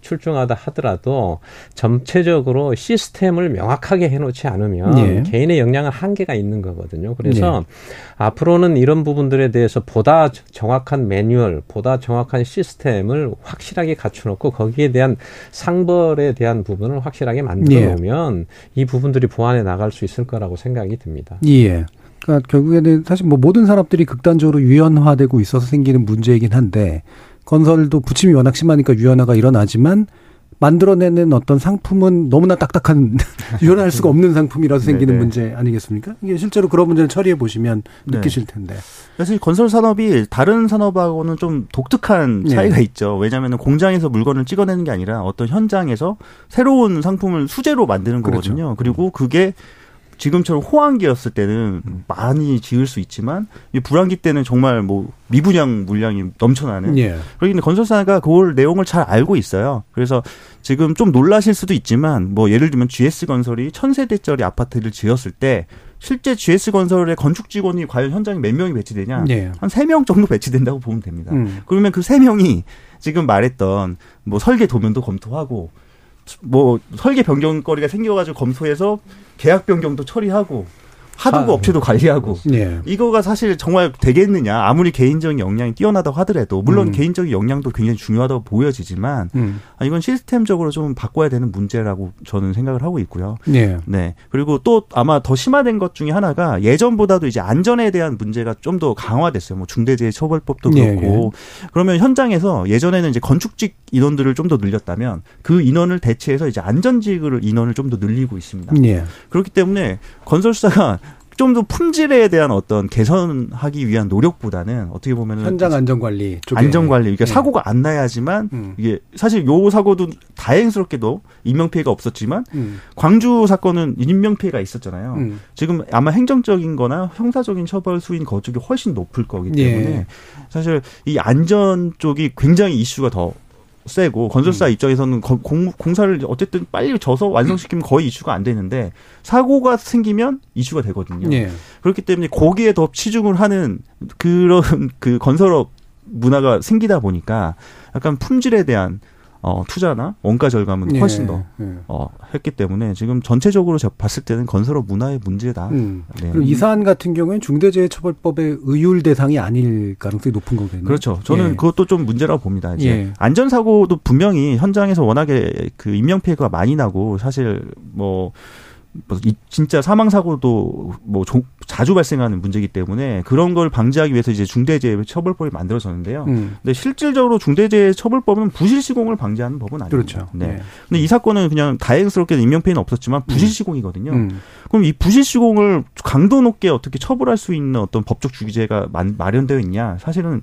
출중하다 하더라도 전체적으로 시스템을 명확하게 해놓지 않으면 예. 개인의 역량은 한계가 있는 거거든요. 그래서 예. 앞으로는 이런 부분들에 대해서 보다 정확한 매뉴얼, 보다 정확한 시스템을 확실하게 갖춰놓고 거기에 대한 상벌에 대한 부분을 확실하게 만들어 놓으면 예. 이 부분들이 보완해 나갈 수 있을 거라고 생각이 듭니다. 예. 그러니까 결국에는 사실 뭐 모든 산업들이 극단적으로 유연화되고 있어서 생기는 문제이긴 한데 건설도 부침이 워낙 심하니까 유연화가 일어나지만 만들어내는 어떤 상품은 너무나 딱딱한 유연할 수가 없는 상품이라서 생기는 네네. 문제 아니겠습니까? 이게 실제로 그런 문제를 처리해 보시면 네. 느끼실 텐데. 사실 건설 산업이 다른 산업하고는 좀 독특한 네. 차이가 네. 있죠. 왜냐하면 공장에서 물건을 찍어내는 게 아니라 어떤 현장에서 새로운 상품을 수제로 만드는 그렇죠. 거거든요. 그렇죠. 그리고 그게 지금처럼 호황기였을 때는 음. 많이 지을 수 있지만 이 불황기 때는 정말 뭐 미분양 물량이 넘쳐나는. 예. 그러기 건설사가 그걸 내용을 잘 알고 있어요. 그래서 지금 좀 놀라실 수도 있지만 뭐 예를 들면 GS 건설이 천세대짜리 아파트를 지었을 때 실제 GS 건설의 건축 직원이 과연 현장에 몇 명이 배치되냐? 예. 한세 명 정도 배치된다고 보면 됩니다. 음. 그러면 그 세 명이 지금 말했던 뭐 설계 도면도 검토하고 뭐 설계 변경거리가 생겨가지고 검토해서 계약 변경도 처리하고 하도급 아, 업체도 관리하고 네. 이거가 사실 정말 되겠느냐 아무리 개인적인 역량이 뛰어나다고 하더라도 물론 음. 개인적인 역량도 굉장히 중요하다고 보여지지만 음. 아, 이건 시스템적으로 좀 바꿔야 되는 문제라고 저는 생각을 하고 있고요. 네. 네. 그리고 또 아마 더 심화된 것 중에 하나가 예전보다도 이제 안전에 대한 문제가 좀 더 강화됐어요. 뭐 중대재해처벌법도 네, 그렇고 네. 그러면 현장에서 예전에는 이제 건축직 인원들을 좀 더 늘렸다면 그 인원을 대체해서 이제 안전직을 인원을 좀 더 늘리고 있습니다. 네. 그렇기 때문에 건설사가 좀 더 품질에 대한 어떤 개선하기 위한 노력보다는 어떻게 보면은 현장 안전 관리 안전 관리 이게 네. 사고가 안 나야지만 음. 이게 사실 요 사고도 다행스럽게도 인명 피해가 없었지만 음. 광주 사건은 인명 피해가 있었잖아요. 음. 지금 아마 행정적인거나 형사적인 처벌 수인 거쪽이 훨씬 높을 거기 때문에 예. 사실 이 안전 쪽이 굉장히 이슈가 더 세고 건설사 음. 입장에서는 공, 공사를 어쨌든 빨리 져서 완성시키면 거의 이슈가 안 되는데 사고가 생기면 이슈가 되거든요. 예. 그렇기 때문에 거기에 더 치중을 하는 그런 그 건설업 문화가 생기다 보니까 약간 품질에 대한 어, 투자나 원가 절감은 예, 훨씬 더 예. 어, 했기 때문에 지금 전체적으로 봤을 때는 건설업 문화의 문제다. 음. 네. 그리고 이 사안 같은 경우에는 중대재해처벌법의 의율 대상이 아닐 가능성이 높은 거거든요. 그렇죠. 저는 예. 그것도 좀 문제라고 봅니다. 이제 예. 안전사고도 분명히 현장에서 워낙에 그 인명피해가 많이 나고 사실 뭐뭐 진짜 사망 사고도 뭐 자주 발생하는 문제이기 때문에 그런 걸 방지하기 위해서 이제 중대재해 처벌법이 만들어졌는데요. 음. 근데 실질적으로 중대재해 처벌법은 부실 시공을 방지하는 법은 아니죠. 그렇죠. 네. 네. 근데 이 사건은 그냥 다행스럽게 인명 피해는 없었지만 부실 음. 시공이거든요. 음. 그럼 이 부실 시공을 강도 높게 어떻게 처벌할 수 있는 어떤 법적 주기제가 마련되어 있냐? 사실은 어,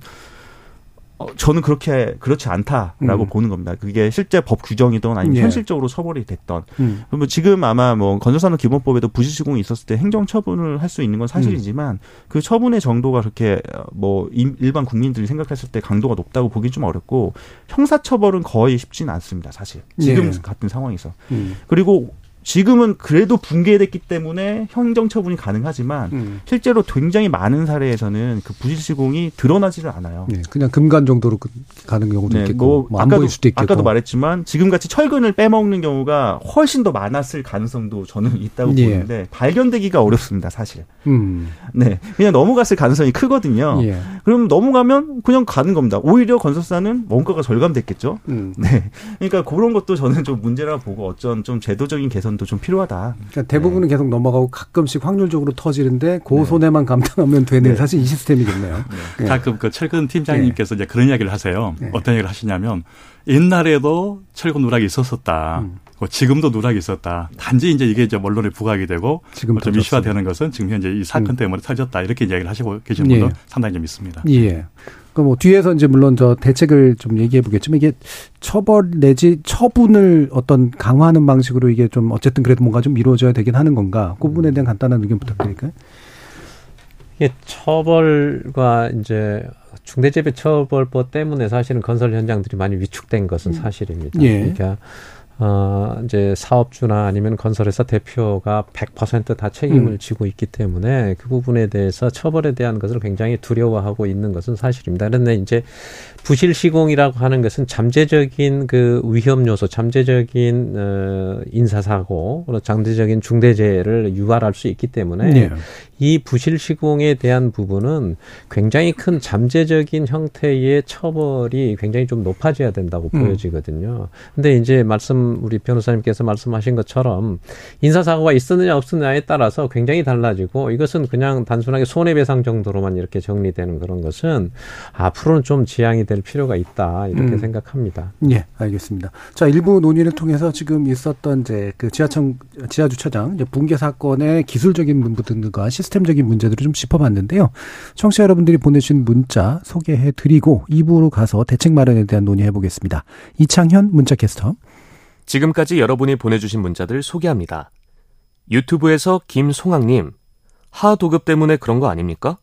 저는 그렇게 그렇지 않다라고 음. 보는 겁니다. 그게 실제 법 규정이든 아니면 예. 현실적으로 처벌이 됐던. 음. 그러면 지금 아마 뭐 건설산업 기본법에도 부실 시공이 있었을 때 행정 처분을 할 수 있는 건 사실이지만 음. 그 처분의 정도가 그렇게 어, 뭐 일반 국민들이 생각했을 때 강도가 높다고 보기 좀 어렵고 형사 처벌은 거의 쉽지는 않습니다. 사실 지금 예. 같은 상황에서. 음. 그리고 지금은 그래도 붕괴됐기 때문에 행정 처분이 가능하지만 음. 실제로 굉장히 많은 사례에서는 그 부실 시공이 드러나지를 않아요. 네, 그냥 금간 정도로 그 가는 경우도 네, 있겠고 뭐, 뭐 아까도, 수도 있겠고. 아까도 말했지만 지금같이 철근을 빼먹는 경우가 훨씬 더 많았을 가능성도 저는 있다고 예. 보는데 발견되기가 어렵습니다, 사실. 음. 네, 그냥 넘어갔을 가능성이 크거든요. 예. 그럼 넘어가면 그냥 가는 겁니다. 오히려 건설사는 원가가 절감됐겠죠. 음. 네, 그러니까 그런 것도 저는 좀 문제라 보고 어쩐 좀 제도적인 개선 개선도 좀 필요하다. 그러니까 대부분은 네. 계속 넘어가고 가끔씩 확률적으로 터지는데 그 네. 손해만 감당하면 되는 네. 사실 이 시스템이겠네요. 네. 네. 가끔 그 철근 팀장님께서 이제 그런 이야기를 하세요. 어떤 얘기를 하시냐면 옛날에도 철근 누락이 있었었다. 음. 뭐 지금도 누락이 있었다. 단지 이제 이게 이제 언론에 부각이 되고 지금 좀 이슈화되는 것은 지금 현재 이 사건 음. 때문에 터졌다 이렇게 이야기를 하시고 계시는 분도 예. 상당히 좀 있습니다. 예. 그뭐 뒤에서 이제 물론 저 대책을 좀 얘기해 보겠지만 이게 처벌 내지 처분을 어떤 강화하는 방식으로 이게 좀 어쨌든 그래도 뭔가 좀 이루어져야 되긴 하는 건가? 그 부분에 대한 간단한 의견 부탁드릴까요? 이게 처벌과 이제 중대재해처벌법 때문에 사실은 건설 현장들이 많이 위축된 것은 음. 사실입니다. 예. 그러니까 어, 이제 사업주나 아니면 건설회사 대표가 100%다 책임을 음. 지고 있기 때문에 그 부분에 대해서 처벌에 대한 것을 굉장히 두려워하고 있는 것은 사실입니다. 그런데 이제 부실 시공이라고 하는 것은 잠재적인 그 위험 요소, 잠재적인 어, 인사사고, 잠재적인 중대재해를 유발할 수 있기 때문에 네. 이 부실 시공에 대한 부분은 굉장히 큰 잠재적인 형태의 처벌이 굉장히 좀 높아져야 된다고 음. 보여지거든요. 근데 이제 말씀 우리 변호사님께서 말씀하신 것처럼 인사 사고가 있었느냐 없었느냐에 따라서 굉장히 달라지고 이것은 그냥 단순하게 손해배상 정도로만 이렇게 정리되는 그런 것은 앞으로는 좀 지양이 될 필요가 있다 이렇게 음. 생각합니다. 예, 알겠습니다. 자, 일부 논의를 통해서 지금 있었던 이제 그 지하청 지하 주차장 붕괴 사건의 기술적인 부분들과 시스 템적인 문제들을 좀 짚어봤는데요. 청취자 여러분들이 보내주신 문자 소개해드리고 2부로 가서 대책 마련에 대한 논의해 보겠습니다. 이창현 문자캐스터. 지금까지 여러분이 보내주신 문자들 소개합니다. 유튜브에서 김송학님, 하 도급 때문에 그런 거 아닙니까?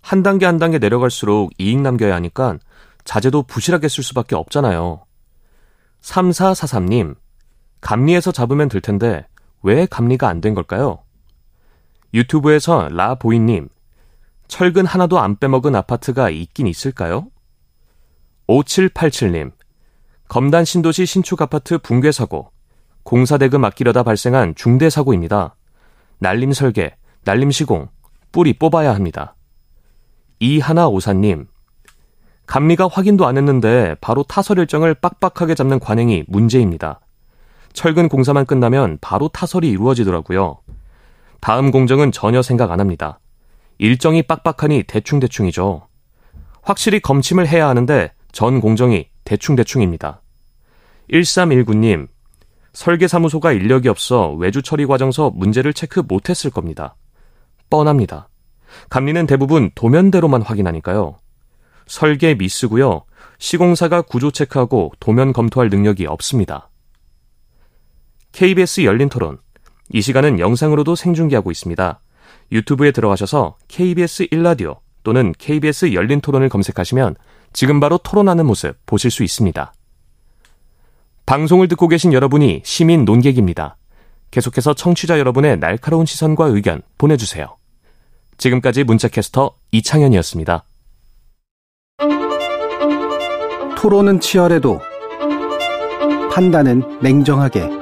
한 단계 한 단계 내려갈수록 이익 남겨야 하니까 자재도 부실하게 쓸 수밖에 없잖아요. 3443님, 감리에서 잡으면 될 텐데 왜 감리가 안 된 걸까요? 유튜브에서 라보이님, 철근 하나도 안 빼먹은 아파트가 있긴 있을까요? 5787님, 검단 신도시 신축 아파트 붕괴 사고, 공사 대금 아끼려다 발생한 중대 사고입니다. 날림 설계, 날림 시공, 뿌리 뽑아야 합니다. 이하나 오사님, 감리가 확인도 안 했는데 바로 타설 일정을 빡빡하게 잡는 관행이 문제입니다. 철근 공사만 끝나면 바로 타설이 이루어지더라고요. 다음 공정은 전혀 생각 안 합니다. 일정이 빡빡하니 대충대충이죠. 확실히 검침을 해야 하는데 전 공정이 대충대충입니다. 1319님, 설계사무소가 인력이 없어 외주 처리 과정서 문제를 체크 못했을 겁니다. 뻔합니다. 감리는 대부분 도면대로만 확인하니까요. 설계 미스고요. 시공사가 구조 체크하고 도면 검토할 능력이 없습니다. KBS 열린 토론. 이 시간은 영상으로도 생중계하고 있습니다. 유튜브에 들어가셔서 KBS 1라디오 또는 KBS 열린 토론을 검색하시면 지금 바로 토론하는 모습 보실 수 있습니다. 방송을 듣고 계신 여러분이 시민 논객입니다. 계속해서 청취자 여러분의 날카로운 시선과 의견 보내주세요. 지금까지 문자캐스터 이창현이었습니다. 토론은 치열해도 판단은 냉정하게.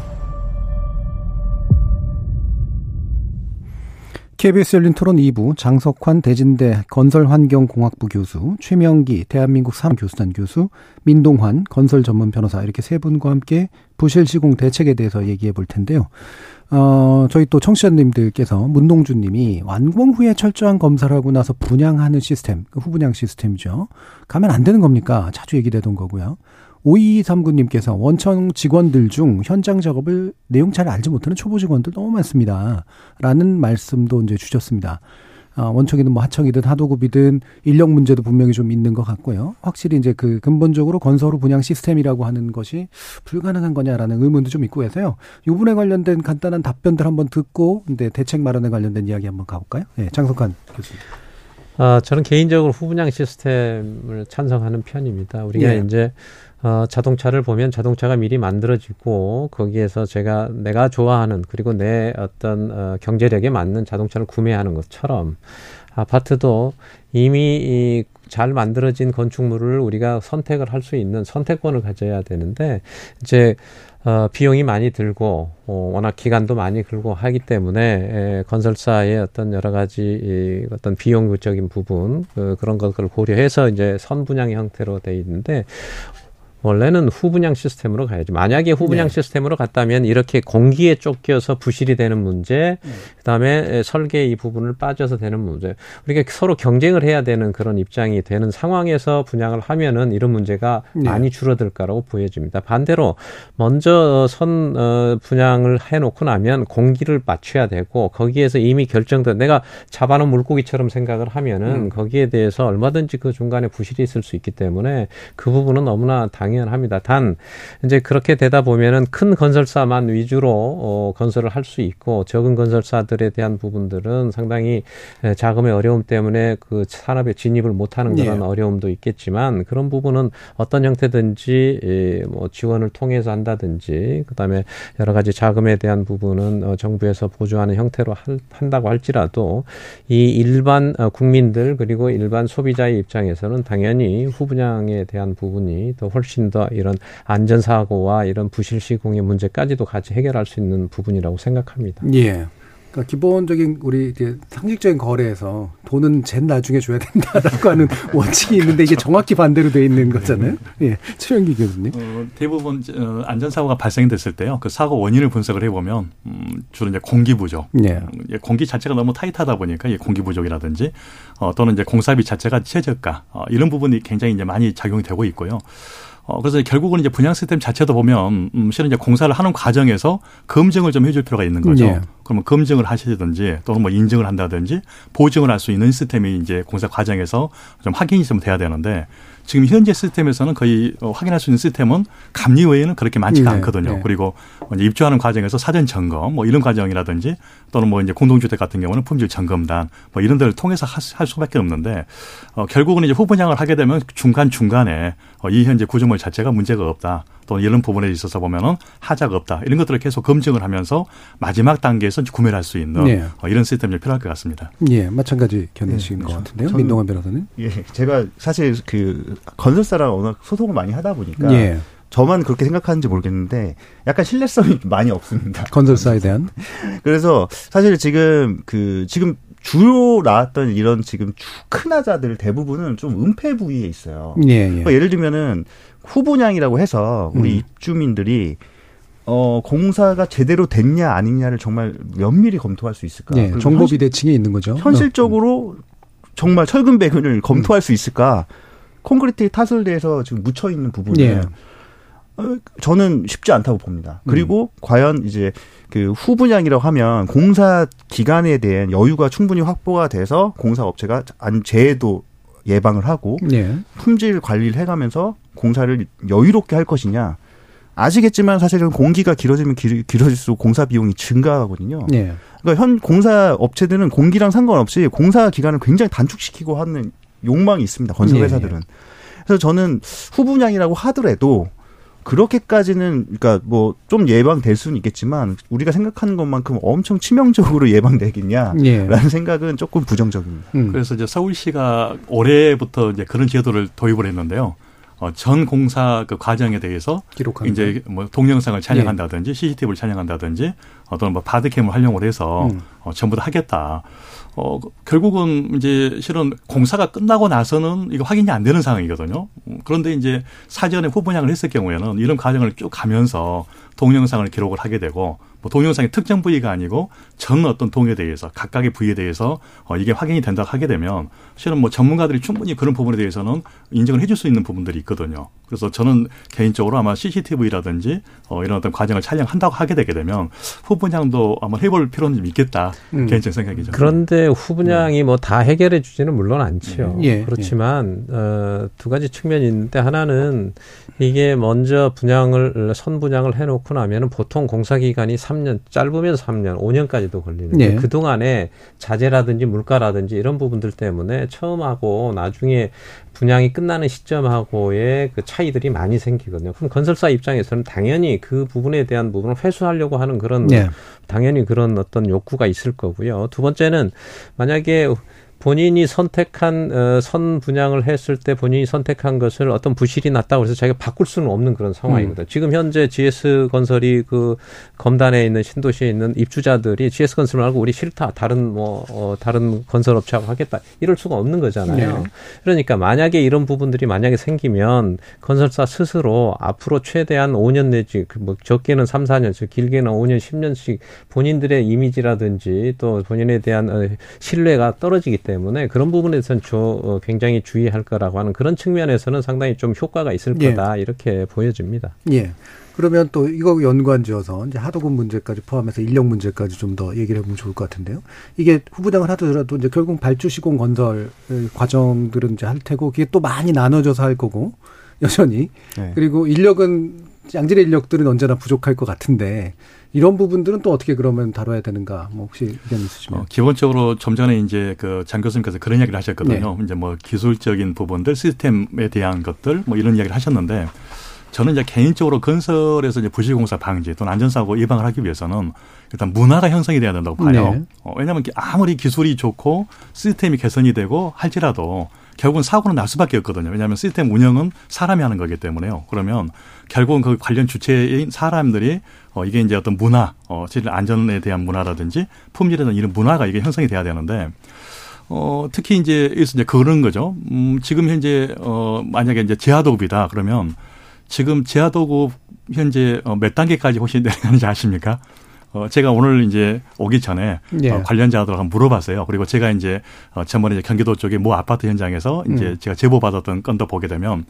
KBS 열린 토론 2부 장석환 대진대 건설환경공학부 교수, 최명기 대한민국 사교수단 교수, 민동환 건설 전문 변호사 이렇게 세 분과 함께 부실 시공 대책에 대해서 얘기해 볼 텐데요. 어, 저희 또 청취자님들께서 문동준 님이 완공 후에 철저한 검사를 하고 나서 분양하는 시스템, 그 후분양 시스템이죠. 가면 안 되는 겁니까? 자주 얘기되던 거고요. 5239님께서 원청 직원들 중 현장 작업을 내용 잘 알지 못하는 초보 직원들 너무 많습니다. 라는 말씀도 이제 주셨습니다. 아, 원청이든 뭐 하청이든 하도급이든 인력 문제도 분명히 좀 있는 것 같고요. 확실히 이제 그 근본적으로 건설 후 분양 시스템이라고 하는 것이 불가능한 거냐라는 의문도 좀 있고 해서요. 이 부분에 관련된 간단한 답변들 한번 듣고 근데 대책 마련에 관련된 이야기 한번 가볼까요? 네, 장석환 교수님. 아, 저는 개인적으로 후분양 시스템을 찬성하는 편입니다. 우리가 예. 이제 어, 자동차를 보면 자동차가 미리 만들어지고 거기에서 제가 내가 좋아하는 그리고 내 어떤 어, 경제력에 맞는 자동차를 구매하는 것처럼 아파트도 이미 이 잘 만들어진 건축물을 우리가 선택을 할 수 있는 선택권을 가져야 되는데 이제 어, 비용이 많이 들고 어, 워낙 기간도 많이 걸고 하기 때문에 에, 건설사의 어떤 여러 가지 이, 어떤 비용적인 부분 그, 그런 것을 고려해서 이제 선분양 형태로 돼 있는데 원래는 후분양 시스템으로 가야지. 만약에 후분양 네. 시스템으로 갔다면 이렇게 공기에 쫓겨서 부실이 되는 문제, 네. 그다음에 설계 이 부분을 빠져서 되는 문제. 우리가 서로 경쟁을 해야 되는 그런 입장이 되는 상황에서 분양을 하면은 이런 문제가 네. 많이 줄어들까라고 보여집니다. 반대로 먼저 선 어, 분양을 해놓고 나면 공기를 맞춰야 되고 거기에서 이미 결정된 내가 잡아놓은 물고기처럼 생각을 하면은 음. 거기에 대해서 얼마든지 그 중간에 부실이 있을 수 있기 때문에 그 부분은 너무나 당 당연합니다. 단 이제 그렇게 되다 보면은 큰 건설사만 위주로 어, 건설을 할 수 있고 적은 건설사들에 대한 부분들은 상당히 자금의 어려움 때문에 그 산업에 진입을 못하는 그런 네. 어려움도 있겠지만 그런 부분은 어떤 형태든지 예, 뭐 지원을 통해서 한다든지 그다음에 여러 가지 자금에 대한 부분은 어, 정부에서 보조하는 형태로 할, 한다고 할지라도 이 일반 어, 국민들 그리고 일반 소비자의 입장에서는 당연히 후분양에 대한 부분이 더 훨씬 훨씬 더 이런 안전사고와 이런 부실 시공의 문제까지도 같이 해결할 수 있는 부분이라고 생각합니다. 예. 그러니까 기본적인 우리 이제 상식적인 거래에서 돈은 젠 나중에 줘야 된다라고 하는 원칙이 있는데 이게 정확히 반대로 돼 있는 거잖아요. 예, 최영기 교수님. 어, 대부분 어, 안전사고가 발생됐을 때요. 그 사고 원인을 분석을 해보면 음, 주로 이제 공기 부족. 예. 음, 공기 자체가 너무 타이트하다 보니까 이 공기 부족이라든지 어, 또는 이제 공사비 자체가 최저가 어, 이런 부분이 굉장히 이제 많이 작용이 되고 있고요. 어, 그래서 결국은 이제 분양 시스템 자체도 보면 음, 실은 이제 공사를 하는 과정에서 검증을 좀 해줄 필요가 있는 거죠. 네. 그러면 검증을 하시든지 또는 뭐 인증을 한다든지 보증을 할 수 있는 시스템이 이제 공사 과정에서 좀 확인이 좀 돼야 되는데 지금 현재 시스템에서는 거의 어, 확인할 수 있는 시스템은 감리 외에는 그렇게 많지가 네, 않거든요. 네. 그리고 이제 입주하는 과정에서 사전 점검 뭐 이런 과정이라든지 또는 뭐 이제 공동주택 같은 경우는 품질 점검단 뭐 이런 데를 통해서 할 수밖에 없는데 어, 결국은 이제 후분양을 하게 되면 중간 중간에 어, 이 현재 구조물 자체가 문제가 없다. 또 이런 부분에 있어서 보면은 하자가 없다. 이런 것들을 계속 검증을 하면서 마지막 단계에서 구매를 할 수 있는 네. 어, 이런 시스템이 필요할 것 같습니다. 예, 마찬가지 견해신 네, 것 그렇죠. 같은데요. 민동환 변호사는? 예, 제가 사실 그 건설사랑 워낙 소송을 많이 하다 보니까 예. 저만 그렇게 생각하는지 모르겠는데 약간 신뢰성이 많이 없습니다. 건설사에 대한. 그래서 사실 지금 그 지금 주로 나왔던 이런 지금 큰 하자들 대부분은 좀 은폐 부위에 있어요. 예, 예. 그러니까 예를 들면은 후분양이라고 해서 우리 음. 입주민들이 어, 공사가 제대로 됐냐 아니냐를 정말 면밀히 검토할 수 있을까? 네, 정보 비대칭이 있는 거죠. 현실적으로 정말 철근 배근을 검토할 음. 수 있을까? 콘크리트 타설대에서 지금 묻혀 있는 부분은 예. 어, 저는 쉽지 않다고 봅니다. 그리고 음. 과연 이제 그 후분양이라고 하면 공사 기간에 대한 여유가 충분히 확보가 돼서 공사 업체가 안 재해도 예방을 하고 예. 품질 관리를 해가면서 공사를 여유롭게 할 것이냐. 아시겠지만 사실은 공기가 길어지면 길, 길어질수록 공사 비용이 증가하거든요. 예. 그러니까 현 공사 업체들은 공기랑 상관없이 공사 기간을 굉장히 단축시키고 하는 욕망이 있습니다. 건설 예, 회사들은. 예. 그래서 저는 후분양이라고 하더라도 그렇게까지는 그러니까 뭐 좀 예방될 수는 있겠지만 우리가 생각하는 것만큼 엄청 치명적으로 예방되겠냐라는 예. 생각은 조금 부정적입니다. 음. 그래서 이제 서울시가 올해부터 이제 그런 제도를 도입을 했는데요. 어, 전 공사 그 과정에 대해서 기록하는 이제 뭐 동영상을 촬영한다든지 예. CCTV를 촬영한다든지 어떤 뭐 바드캠을 활용을 해서 음. 어, 전부 다 하겠다. 어, 결국은 이제 실은 공사가 끝나고 나서는 이거 확인이 안 되는 상황이거든요. 그런데 이제 사전에 후분양을 했을 경우에는 이런 과정을 쭉 가면서 동영상을 기록을 하게 되고 뭐 동영상의 특정 부위가 아니고 전 어떤 동에 대해서 각각의 부위에 대해서 어 이게 확인이 된다고 하게 되면 실은 뭐 전문가들이 충분히 그런 부분에 대해서는 인정을 해줄 수 있는 부분들이 있거든요. 그래서 저는 개인적으로 아마 CCTV라든지 어 이런 어떤 과정을 촬영한다고 하게 되게 되면 후분양도 아마 해볼 필요는 좀 있겠다 음. 개인적 생각이죠. 그런데 후분양이 네. 뭐다 해결해 주지는 물론 않죠. 예. 예. 그렇지만 예. 어, 두 가지 측면이 있는데 하나는 이게 먼저 분양을 선분양을 해놓고 나면은 보통 공사 기간이 3년 짧으면 3년, 5년까지도 걸리는데 네. 그 동안에 자재라든지 물가라든지 이런 부분들 때문에 처음하고 나중에 분양이 끝나는 시점하고의 그 차이들이 많이 생기거든요. 그럼 건설사 입장에서는 당연히 그 부분에 대한 부분을 회수하려고 하는 그런 네. 당연히 그런 어떤 욕구가 있을 거고요. 두 번째는 만약에 본인이 선택한 어, 선 분양을 했을 때 본인이 선택한 것을 어떤 부실이 났다고 해서 자기가 바꿀 수는 없는 그런 상황이거든요. 음. 지금 현재 GS 건설이 그 검단에 있는 신도시에 있는 입주자들이 GS 건설 말고 우리 싫다 다른 뭐 어, 다른 건설 업체하고 하겠다 이럴 수가 없는 거잖아요. 네. 그러니까 만약에 이런 부분들이 만약에 생기면 건설사 스스로 앞으로 최대한 5년 내지 그뭐 적게는 3, 4년, 길게는 5년, 10년씩 본인들의 이미지라든지 또 본인에 대한 어, 신뢰가 떨어지기 때문에 때문에 그런 부분에서는 저 어, 굉장히 주의할 거라고 하는 그런 측면에서는 상당히 좀 효과가 있을 예. 거다 예. 이렇게 보여집니다. 예. 그러면 또 이거 연관지어서 이제 하도급 문제까지 포함해서 인력 문제까지 좀 더 얘기를 해보면 좋을 것 같은데요. 이게 후부장을 하더라도 이제 결국 발주 시공 건설 과정들은 이제 할 테고 그게 또 많이 나눠져서 할 거고 여전히 네. 그리고 인력은 양질의 인력들은 언제나 부족할 것 같은데 이런 부분들은 또 어떻게 그러면 다뤄야 되는가? 뭐 혹시 의견 있으시면? 어, 기본적으로 좀 전에 이제 그 장 교수님께서 그런 이야기를 하셨거든요. 네. 이제 뭐 기술적인 부분들, 시스템에 대한 것들 뭐 이런 이야기를 하셨는데 저는 이제 개인적으로 건설에서 이제 부실공사 방지 또는 안전사고 예방을 하기 위해서는 일단 문화가 형성이 돼야 된다고 봐요. 네. 어, 왜냐하면 아무리 기술이 좋고 시스템이 개선이 되고 할지라도 결국은 사고는 날 수밖에 없거든요. 왜냐하면 시스템 운영은 사람이 하는 거기 때문에요. 그러면 결국은 그 관련 주체인 사람들이 어 이게 이제 어떤 문화, 어 질 안전에 대한 문화라든지 품질에 대한 이런 문화가 이게 형성이 돼야 되는데 어 특히 이제 여기서 이제 그런 거죠. 음 지금 현재 어 만약에 이제 제하도급이다 그러면 지금 제하도급 현재 어몇 단계까지 혹시 내려가는지 아십니까? 어, 제가 오늘 이제 오기 전에 예. 어, 관련자들하고 한번 물어봤어요. 그리고 제가 이제 어, 전번에 이제 경기도 쪽에 모 아파트 현장에서 이제 음. 제가 제보 받았던 건도 보게 되면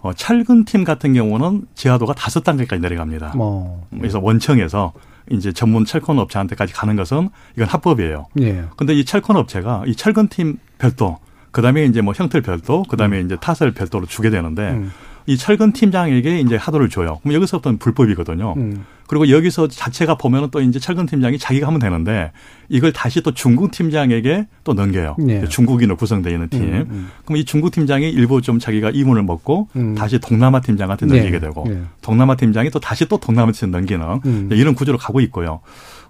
어, 철근팀 같은 경우는 지하도가 다섯 단계까지 내려갑니다. 어. 그래서 원청에서 이제 전문 철권 업체한테까지 가는 것은 이건 합법이에요. 예. 근데 이 철권 업체가 이 철근팀 별도 그 다음에 이제 뭐 형틀 별도 그 다음에 음. 이제 타설 별도로 주게 되는데 음. 이 철근 팀장에게 이제 하도를 줘요. 그럼 여기서부터는 불법이거든요. 음. 그리고 여기서 자체가 보면은 또 이제 철근 팀장이 자기가 하면 되는데 이걸 다시 또 중국 팀장에게 또 넘겨요. 네. 중국인으로 구성되어 있는 팀. 음, 음. 그럼 이 중국 팀장이 일부 좀 자기가 이문을 먹고 음. 다시 동남아 팀장한테 네. 넘기게 되고 네. 동남아 팀장이 또 다시 또 동남아 팀 넘기는 음. 이런 구조로 가고 있고요.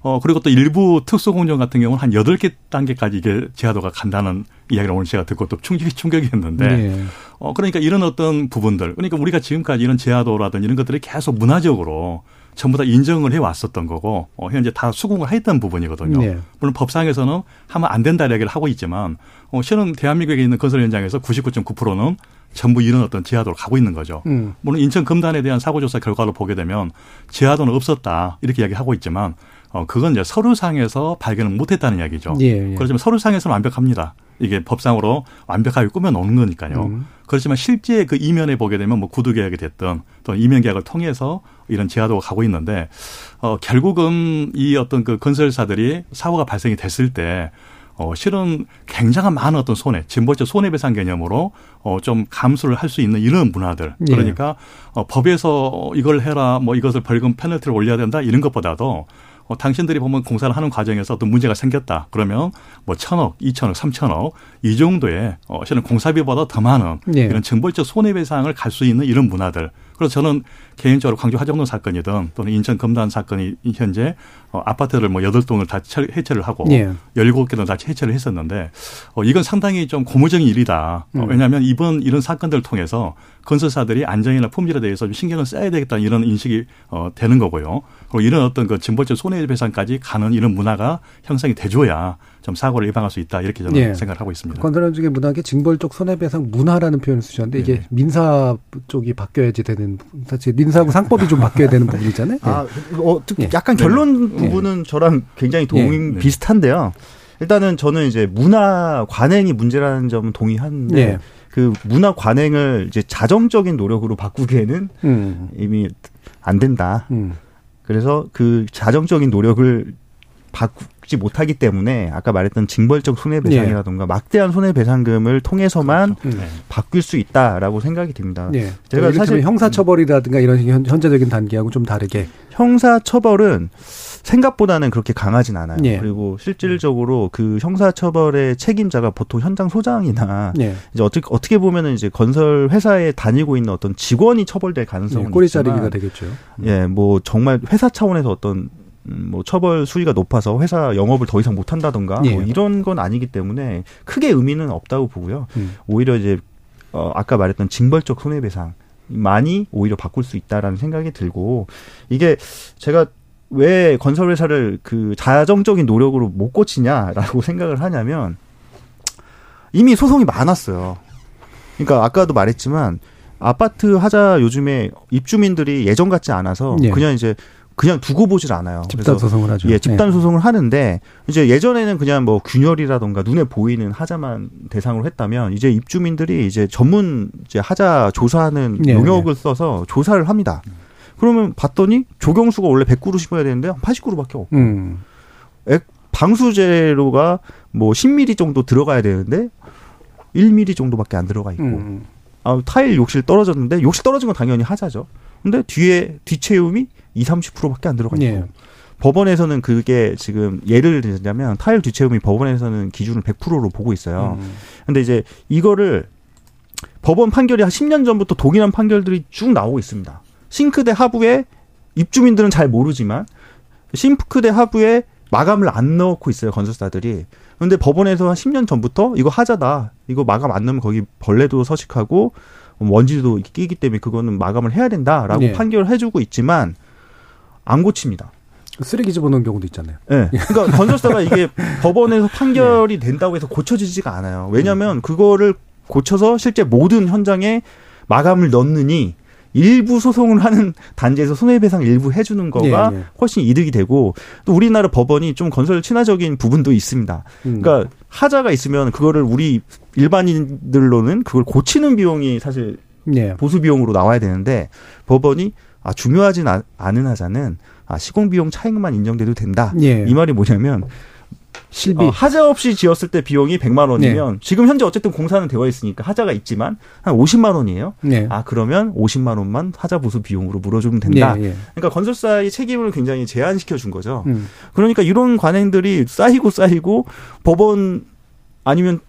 어, 그리고 또 일부 특수공정 같은 경우는 한 여덟 개 단계까지 이게 제하도가 간다는 이야기를 오늘 제가 듣고 또 충격이 충격이었는데, 네. 어, 그러니까 이런 어떤 부분들, 그러니까 우리가 지금까지 이런 제하도라든 이런 것들이 계속 문화적으로 전부 다 인정을 해 왔었던 거고, 어, 현재 다 수긍을 했던 부분이거든요. 네. 물론 법상에서는 하면 안 된다 이야기를 하고 있지만, 어, 실은 대한민국에 있는 건설 현장에서 99.9%는 전부 이런 어떤 제하도로 가고 있는 거죠. 음. 물론 인천 금단에 대한 사고조사 결과를 보게 되면 제하도는 없었다 이렇게 이야기하고 있지만 어, 그건 이제 서류상에서 발견을 못했다는 이야기죠. 예, 예. 그렇지만 서류상에서는 완벽합니다. 이게 법상으로 완벽하게 꾸며놓는 거니까요. 음. 그렇지만 실제 그 이면에 보게 되면 뭐 구두 계약이 됐든 또 이면 계약을 통해서 이런 제하도가 가고 있는데 어 결국은 이 어떤 그 건설사들이 사고가 발생이 됐을 때 어, 실은 굉장한 많은 어떤 손해, 진보적 손해배상 개념으로 어, 좀 감수를 할 수 있는 이런 문화들. 예. 그러니까 어, 법에서 이걸 해라, 뭐 이것을 벌금 페널티를 올려야 된다 이런 것보다도 어, 당신들이 보면 공사를 하는 과정에서 어떤 문제가 생겼다. 그러면 뭐 천억, 이천억, 삼천억 이 정도의 어, 실은 공사비보다 더 많은 네. 이런 정벌적 손해배상을 갈 수 있는 이런 문화들. 그래서 저는 개인적으로 광주 화정동 사건이든 또는 인천 검단 사건이 현재 어, 아파트를 뭐 여덟 동을 다 해체를 하고 예. 열일곱 개는 다 해체를 했었는데 어, 이건 상당히 좀 고무적인 일이다. 어, 음. 어, 왜냐하면 이번 이런 사건들을 통해서 건설사들이 안전이나 품질에 대해서 좀 신경을 써야 되겠다는 이런 인식이 어, 되는 거고요. 그리고 이런 어떤 그 진보적 손해배상까지 가는 이런 문화가 형성이 돼줘야 좀 사고를 예방할 수 있다 이렇게 저는 예. 생각을 하고 있습니다. 건설원 중에 문학에 징벌적 손해배상 문화라는 표현을 쓰셨는데 네. 이게 민사 쪽이 바뀌어야지 되는 사실 민사하고 상법이 좀 바뀌어야 되는 부분이잖아요. 아, 어, 예. 약간 결론 네. 부분은 저랑 굉장히 동의 예. 비슷한데요. 일단은 저는 이제 문화 관행이 문제라는 점은 동의하는데 예. 그 문화 관행을 이제 자정적인 노력으로 바꾸기에는 음. 이미 안 된다. 음. 그래서 그 자정적인 노력을 바꾸 지 못하기 때문에 아까 말했던 징벌적 손해배상이라든가 예. 막대한 손해배상금을 통해서만 그렇죠. 네. 바뀔 수 있다라고 생각이 듭니다. 예. 제가 사실 형사처벌이라든가 이런 현재적인 단계하고 좀 다르게 형사처벌은 생각보다는 그렇게 강하진 않아요. 예. 그리고 실질적으로 그 형사처벌의 책임자가 보통 현장 소장이나 예. 이제 어떻게 어떻게 보면은 이제 건설 회사에 다니고 있는 어떤 직원이 처벌될 가능성은 예, 꼬리자리기가 되겠죠. 예, 뭐 정말 회사 차원에서 어떤 음, 뭐 처벌 수위가 높아서 회사 영업을 더 이상 못 한다던가 예. 뭐 이런 건 아니기 때문에 크게 의미는 없다고 보고요. 음. 오히려 이제 어 아까 말했던 징벌적 손해배상 많이 오히려 바꿀 수 있다라는 생각이 들고 이게 제가 왜 건설회사를 그 자정적인 노력으로 못 고치냐라고 생각을 하냐면 이미 소송이 많았어요. 그러니까 아까도 말했지만 아파트 하자 요즘에 입주민들이 예전 같지 않아서 예. 그냥 이제 그냥 두고 보질 않아요. 집단 소송을 하죠. 예, 집단 네. 소송을 하는데 이제 예전에는 그냥 뭐 균열이라던가 눈에 보이는 하자만 대상으로 했다면 이제 입주민들이 이제 전문 이제 하자 조사하는 네, 용역을 네. 써서 조사를 합니다. 그러면 봤더니 조경수가 원래 100그루 심어야 되는데 80그루밖에 없고 음. 방수 재료가 뭐 10mm 정도 들어가야 되는데 1mm 정도밖에 안 들어가 있고 음. 아, 타일 욕실 떨어졌는데 욕실 떨어진 건 당연히 하자죠. 근데 뒤에 뒷채움이 2, 30%밖에 안 들어가 있고. 예. 법원에서는 그게 지금 예를 들자면 타일 뒷채움이 법원에서는 기준을 100%로 보고 있어요. 음. 근데 이제 이거를 법원 판결이 한 10년 전부터 동일한 판결들이 쭉 나오고 있습니다. 싱크대 하부에 입주민들은 잘 모르지만 싱크대 하부에 마감을 안 넣고 있어요 건설사들이. 그런데 법원에서 한 10년 전부터 이거 하자다. 이거 마감 안 넣으면 거기 벌레도 서식하고 원지도 끼기 때문에 그거는 마감을 해야 된다라고 네. 판결을 해주고 있지만 안 고칩니다. 쓰레기 집어넣은 경우도 있잖아요. 네. 그러니까 건설사가 이게 법원에서 판결이 네. 된다고 해서 고쳐지지가 않아요. 왜냐하면 음. 그거를 고쳐서 실제 모든 현장에 마감을 넣느니 일부 소송을 하는 단지에서 손해배상 일부 해주는 거가 네, 네. 훨씬 이득이 되고 또 우리나라 법원이 좀 건설 친화적인 부분도 있습니다. 음. 그러니까 하자가 있으면 그거를 우리 일반인들로는 그걸 고치는 비용이 사실 네. 보수 비용으로 나와야 되는데 법원이 아 중요하진 않은 하자는 아 시공 비용 차익만 인정돼도 된다. 예. 이 말이 뭐냐면 실비 어, 하자 없이 지었을 때 비용이 100만 원이면 네. 지금 현재 어쨌든 공사는 되어 있으니까 하자가 있지만 한 50만 원이에요. 네. 아 그러면 50만 원만 하자 보수 비용으로 물어주면 된다. 네, 네. 그러니까 건설사의 책임을 굉장히 제한시켜 준 거죠. 음. 그러니까 이런 관행들이 쌓이고 쌓이고 법원 아니면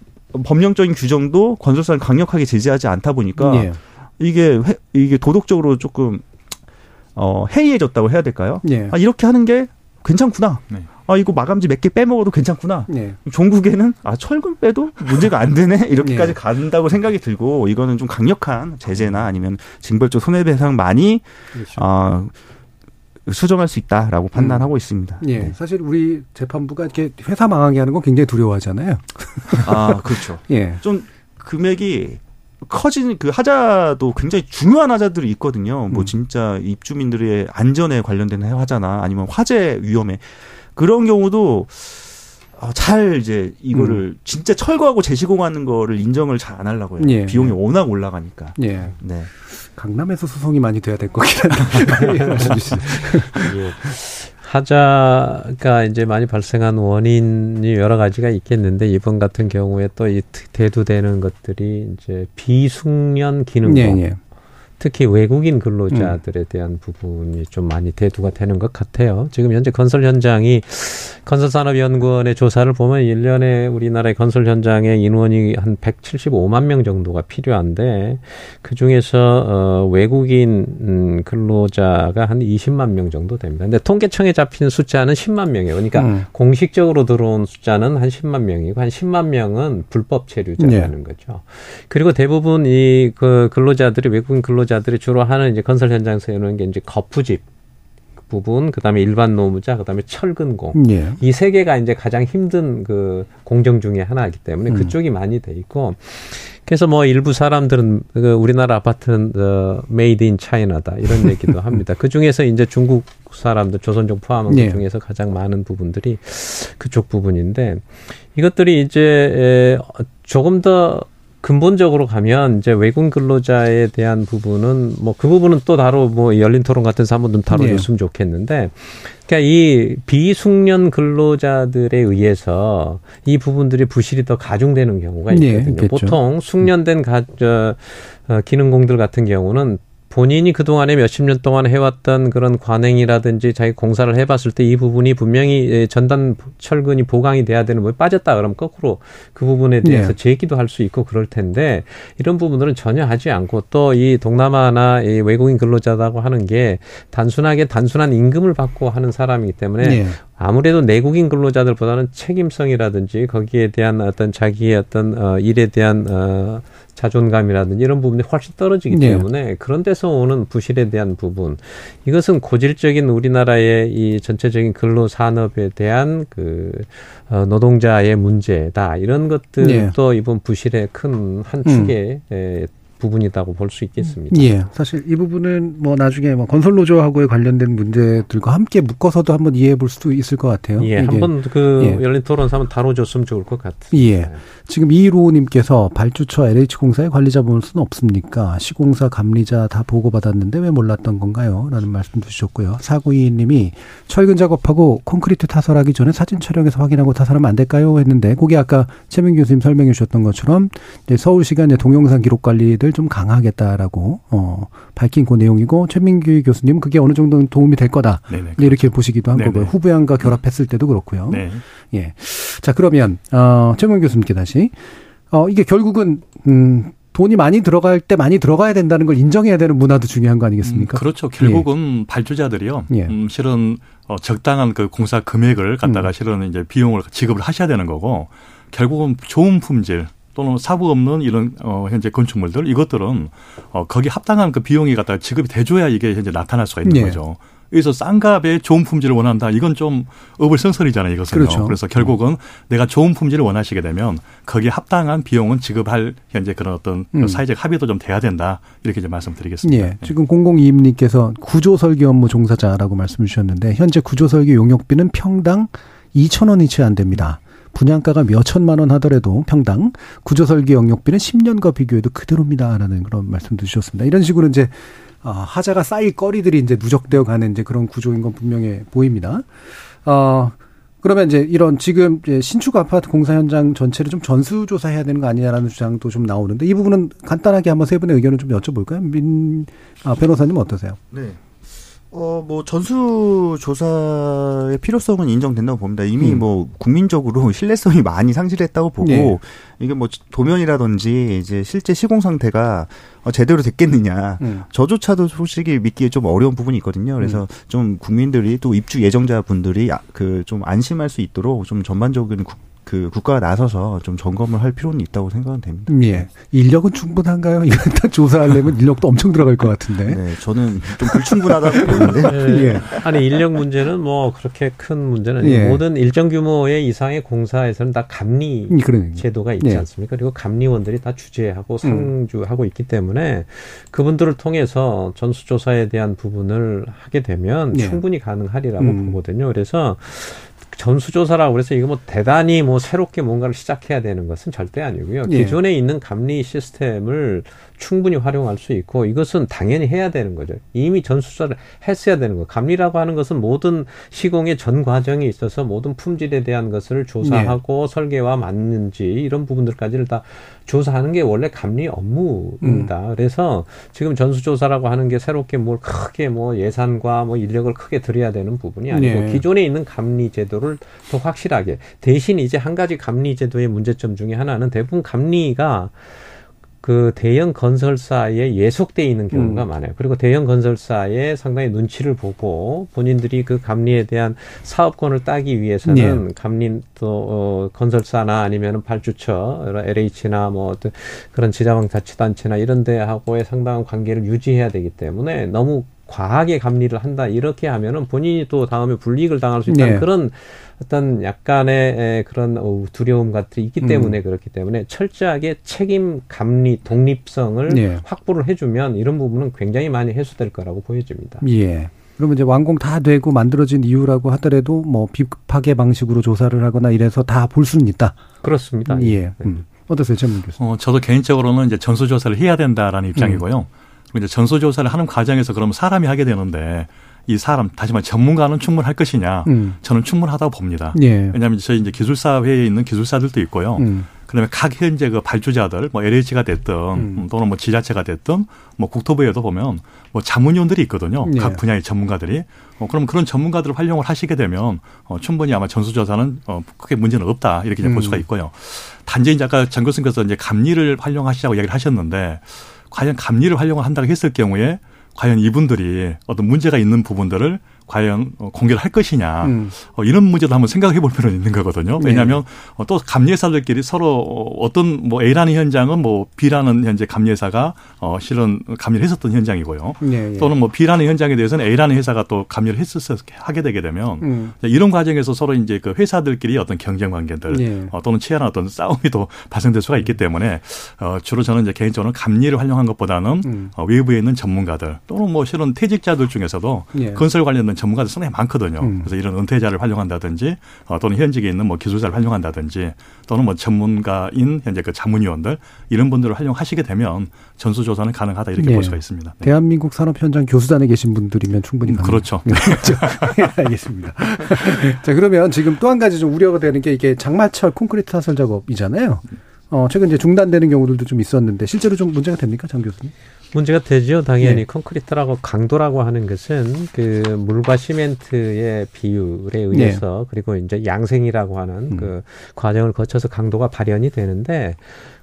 법령적인 규정도 건설사를 강력하게 제재하지 않다 보니까 네. 이게 회, 이게 도덕적으로 조금 어, 해이해졌다고 해야 될까요? 네. 아, 이렇게 하는 게 괜찮구나. 네. 아, 이거 마감지 몇 개 빼먹어도 괜찮구나. 네. 종국에는 아, 철근 빼도 문제가 안 되네? 이렇게까지 네. 간다고 생각이 들고, 이거는 좀 강력한 제재나 아니면 징벌적 손해배상 많이, 그렇죠. 어, 수정할 수 있다라고 판단하고 음. 있습니다. 예. 네. 사실 우리 재판부가 이렇게 회사 망하게 하는 건 굉장히 두려워하잖아요. 아, 그렇죠. 예. 좀 금액이 커진 그 하자도 굉장히 중요한 하자들이 있거든요. 뭐 음. 진짜 입주민들의 안전에 관련된 하자나 아니면 화재 위험에 그런 경우도 어, 잘 이제 이거를 음. 진짜 철거하고 재시공하는 거를 인정을 잘 안 하려고 해요. 예. 비용이 워낙 올라가니까. 예. 네. 강남에서 소송이 많이 돼야 될것 같긴 한데. 예. 하자가 이제 많이 발생한 원인이 여러 가지가 있겠는데 이번 같은 경우에 또 이 대두되는 것들이 이제 비숙련 기능공. 예, 예. 특히 외국인 근로자들에 대한 부분이 좀 많이 대두가 되는 것 같아요. 지금 현재 건설 현장이 건설산업연구원의 조사를 보면 1년에 우리나라의 건설 현장에 인원이 한 175만 명 정도가 필요한데 그 중에서 어 외국인 음, 근로자가 한 20만 명 정도 됩니다. 근데 통계청에 잡힌 숫자는 10만 명이에요. 그러니까 음. 공식적으로 들어온 숫자는 한 10만 명이고 한 10만 명은 불법 체류자라는 네. 거죠. 그리고 대부분 이 그 근로자들이 외국인 근로자 들이 주로 하는 이제 건설 현장에서 이런 게 이제 거푸집 부분, 그다음에 일반 노무자, 그다음에 철근공 예. 이세 개가 이제 가장 힘든 그 공정 중에 하나이기 때문에 음. 그쪽이 많이 돼 있고 그래서 뭐 일부 사람들은 그 우리나라 아파트는 어, made in China다 이런 얘기도 합니다. 그 중에서 이제 중국 사람들 조선족 포함한 예. 그 중에서 가장 많은 부분들이 그쪽 부분인데 이것들이 이제 조금 더 근본적으로 가면 이제 외국 근로자에 대한 부분은 뭐 그 부분은 또 다루 뭐 열린 토론 같은 데서 한번 좀 다뤄줬으면 네. 좋겠는데 그러니까 이 비숙련 근로자들에 의해서 이 부분들이 부실이 더 가중되는 경우가 네, 있거든요. 네, 보통 숙련된 가, 저, 어, 기능공들 같은 경우는 본인이 그동안에 몇십 년 동안 해왔던 그런 관행이라든지 자기 공사를 해봤을 때 이 부분이 분명히 예, 전단 철근이 보강이 돼야 되는 부분이 빠졌다 그러면 거꾸로 그 부분에 대해서 네. 제기도 할 수 있고 그럴 텐데 이런 부분들은 전혀 하지 않고 또 이 동남아나 이 외국인 근로자라고 하는 게 단순하게 단순한 임금을 받고 하는 사람이기 때문에 네. 아무래도 내국인 근로자들보다는 책임성이라든지 거기에 대한 어떤 자기의 어떤 어 일에 대한 어 자존감이라든지 이런 부분이 훨씬 떨어지기 네. 때문에 그런 데서 오는 부실에 대한 부분 이것은 고질적인 우리나라의 이 전체적인 근로 산업에 대한 그 어, 노동자의 문제다 이런 것들도 네. 이번 부실의 큰 한 축의 음. 부분이라고 볼 수 있겠습니다. 예. 사실 이 부분은 뭐 나중에 뭐 건설 노조하고의 관련된 문제들과 함께 묶어서도 한번 이해해 볼 수도 있을 것 같아요. 예. 한번 그 예. 열린 토론에서 한번 다뤄줬으면 좋을 것 같습니다. 예. 지금 이로우님께서 발주처 LH공사의 관리자 보너스는 없습니까? 시공사 감리자 다 보고받았는데 왜 몰랐던 건가요? 라는 말씀 주셨고요. 사구이님이 철근 작업하고 콘크리트 타설하기 전에 사진 촬영해서 확인하고 타설하면 안 될까요? 했는데 그게 아까 최민 교수님 설명해 주셨던 것처럼 서울시가 이제 동영상 기록 관리를 좀 강화하겠다라고 어, 밝힌 그 내용이고 최민규 교수님 그게 어느 정도는 도움이 될 거다. 네네, 그렇죠. 이렇게 보시기도 한 네네. 거고요. 후보양과 결합했을 때도 그렇고요. 네. 예. 자 그러면 어, 최민규 교수님께 다시 어, 이게 결국은, 음, 돈이 많이 들어갈 때 많이 들어가야 된다는 걸 인정해야 되는 문화도 중요한 거 아니겠습니까? 음, 그렇죠. 결국은 예. 발주자들이요. 예. 음, 실은 어, 적당한 그 공사 금액을 갖다가 음. 실은 이제 비용을 지급을 하셔야 되는 거고 결국은 좋은 품질 또는 사부 없는 이런 어 현재 건축물들 이것들은 어 거기 합당한 그 비용이 갖다가 지급이 돼줘야 이게 현재 나타날 수가 있는 예. 거죠. 여기서 싼 값에 좋은 품질을 원한다. 이건 좀 어불성설이잖아요. 이것은. 그렇죠. 그래서 결국은 내가 좋은 품질을 원하시게 되면 거기에 합당한 비용은 지급할 현재 그런 어떤 음. 사회적 합의도 좀 돼야 된다. 이렇게 이제 말씀드리겠습니다. 예. 네. 지금 002님께서 구조 설계 업무 종사자라고 말씀 주셨는데 현재 구조 설계 용역비는 평당 2천 원이 채 안 됩니다. 분양가가 몇 천만 원 하더라도 평당 구조 설계 영역비는 10년과 비교해도 그대로입니다라는 그런 말씀도 주셨습니다. 이런 식으로 이제 어, 하자가 쌓일 거리들이 이제 누적되어 가는 이제 그런 구조인 건 분명해 보입니다. 어, 그러면 이제 이런 지금 이제 신축 아파트 공사 현장 전체를 좀 전수조사해야 되는 거 아니냐라는 주장도 좀 나오는데 이 부분은 간단하게 한번 세 분의 의견을 좀 여쭤볼까요? 민, 아, 변호사님 어떠세요? 네. 어, 뭐, 전수조사의 필요성은 인정된다고 봅니다. 이미 음. 뭐, 국민적으로 신뢰성이 많이 상실했다고 보고, 네. 이게 뭐, 도면이라든지, 이제 실제 시공 상태가 어, 제대로 됐겠느냐. 음. 저조차도 솔직히 믿기에 좀 어려운 부분이 있거든요. 그래서 음. 좀 국민들이 또 입주 예정자 분들이 아, 그좀 안심할 수 있도록 좀 전반적인 국, 그 국가가 나서서 좀 점검을 할 필요는 있다고 생각은 됩니다. 예. 인력은 충분한가요? 이거 다 조사하려면 인력도 엄청 들어갈 것 같은데. 네, 저는 좀 불충분하다고 보는데. 네. 예. 아니 인력 문제는 뭐 그렇게 큰 문제는 예. 모든 일정 규모의 이상의 공사에서는 다 감리 그러니까. 제도가 있지 예. 않습니까? 그리고 감리원들이 다 주재하고 음. 상주하고 있기 때문에 그분들을 통해서 전수조사에 대한 부분을 하게 되면 예. 충분히 가능하리라고 음. 보거든요. 그래서 전수조사라고 그래서 이거 뭐 대단히 뭐 새롭게 뭔가를 시작해야 되는 것은 절대 아니고요. 예. 기존에 있는 감리 시스템을 충분히 활용할 수 있고 이것은 당연히 해야 되는 거죠. 이미 전수조사를 했어야 되는 거. 감리라고 하는 것은 모든 시공의 전 과정에 있어서 모든 품질에 대한 것을 조사하고 네. 설계와 맞는지 이런 부분들까지를 다 조사하는 게 원래 감리 업무입니다. 음. 그래서 지금 전수조사라고 하는 게 새롭게 뭘 크게 뭐 예산과 뭐 인력을 크게 들여야 되는 부분이 아니고 네. 기존에 있는 감리 제도를 더 확실하게 대신 이제 한 가지 감리 제도의 문제점 중에 하나는 대부분 감리가 그 대형 건설사에 예속돼 있는 경우가 음. 많아요. 그리고 대형 건설사에 상당히 눈치를 보고 본인들이 그 감리에 대한 사업권을 따기 위해서는 네. 감리 또 어, 건설사나 아니면은 발주처 LH나 뭐 어떤 그런 지자방 자치단체나 이런 데하고의 상당한 관계를 유지해야 되기 때문에 너무 과하게 감리를 한다 이렇게 하면은 본인이 또 다음에 불이익을 당할 수 있다는 네. 그런 어떤 약간의 그런 어, 두려움 같은 있기 음. 때문에 음. 그렇기 때문에 철저하게 책임 감리 독립성을 네. 확보를 해주면 이런 부분은 굉장히 많이 해소될 거라고 보여집니다. 예. 그러면 이제 완공 다 되고 만들어진 이유라고 하더라도 뭐 비파괴 방식으로 조사를 하거나 이래서 다 볼 수는 있다. 그렇습니다. 예. 네. 음. 어떠세요, 전문 교수님? 어, 저도 개인적으로는 이제 전수 조사를 해야 된다라는 입장이고요. 음. 이제 전수 조사를 하는 과정에서 그러면 사람이 하게 되는데 이 사람 다시 말해 전문가는 충분할 것이냐 음. 저는 충분하다고 봅니다. 예. 왜냐하면 저희 이제 기술사 회에 있는 기술사들도 있고요. 음. 그다음에 각 현재 그 발주자들 뭐 LH가 됐든 음. 또는 뭐 지자체가 됐든 뭐 국토부에도 보면 뭐 자문위원들이 있거든요. 예. 각 분야의 전문가들이. 어, 그럼 그런 전문가들을 활용을 하시게 되면 어, 충분히 아마 전수조사는 어, 크게 문제는 없다 이렇게 볼 수가 음. 있고요. 단지 이제 아까 장 교수님께서 이제 감리를 활용하시자고 이야기를 하셨는데 과연 감리를 활용을 한다고 했을 경우에 과연 이분들이 어떤 문제가 있는 부분들을 과연 어, 공개를 할 것이냐 음. 어, 이런 문제도 한번 생각해 볼 필요는 있는 거거든요. 네. 왜냐하면 네. 또 감리회사들끼리 서로 어떤 뭐 A라는 현장은 뭐 B라는 현재 감리회사가 어 실은 감리를 했었던 현장이고요. 네, 네. 또는 뭐 B라는 현장에 대해서는 A라는 회사가 또 감리를 했었 하게 되게 되면 음. 이런 과정에서 서로 이제 그 회사들끼리 어떤 경쟁 관계들 네. 어, 또는 치열한 어떤 싸움이 또 발생될 수가 있기 때문에 어 주로 저는 이제 개인적으로 감리를 활용한 것보다는 음. 어, 외부에 있는 전문가들 또는 뭐 실은 퇴직자들 중에서도 예. 건설 관련된 전문가들 상당히 많거든요. 음. 그래서 이런 은퇴자를 활용한다든지 어, 또는 현직에 있는 뭐 기술자를 활용한다든지 또는 뭐 전문가인 현재 그 자문위원들 이런 분들을 활용하시게 되면 전수조사는 가능하다 이렇게 네. 볼 수가 있습니다. 네. 대한민국 산업 현장 교수단에 계신 분들이면 충분히 가능. 그렇죠. 네, 그렇죠. 알겠습니다. 자 그러면 지금 또 한 가지 좀 우려가 되는 게 이게 장마철 콘크리트 타설 작업이잖아요. 어, 최근 이제 중단되는 경우들도 좀 있었는데 실제로 좀 문제가 됩니까, 장 교수님? 문제가 되죠. 당연히 예. 콘크리트라고 강도라고 하는 것은 그 물과 시멘트의 비율에 의해서 예. 그리고 이제 양생이라고 하는 음. 그 과정을 거쳐서 강도가 발현이 되는데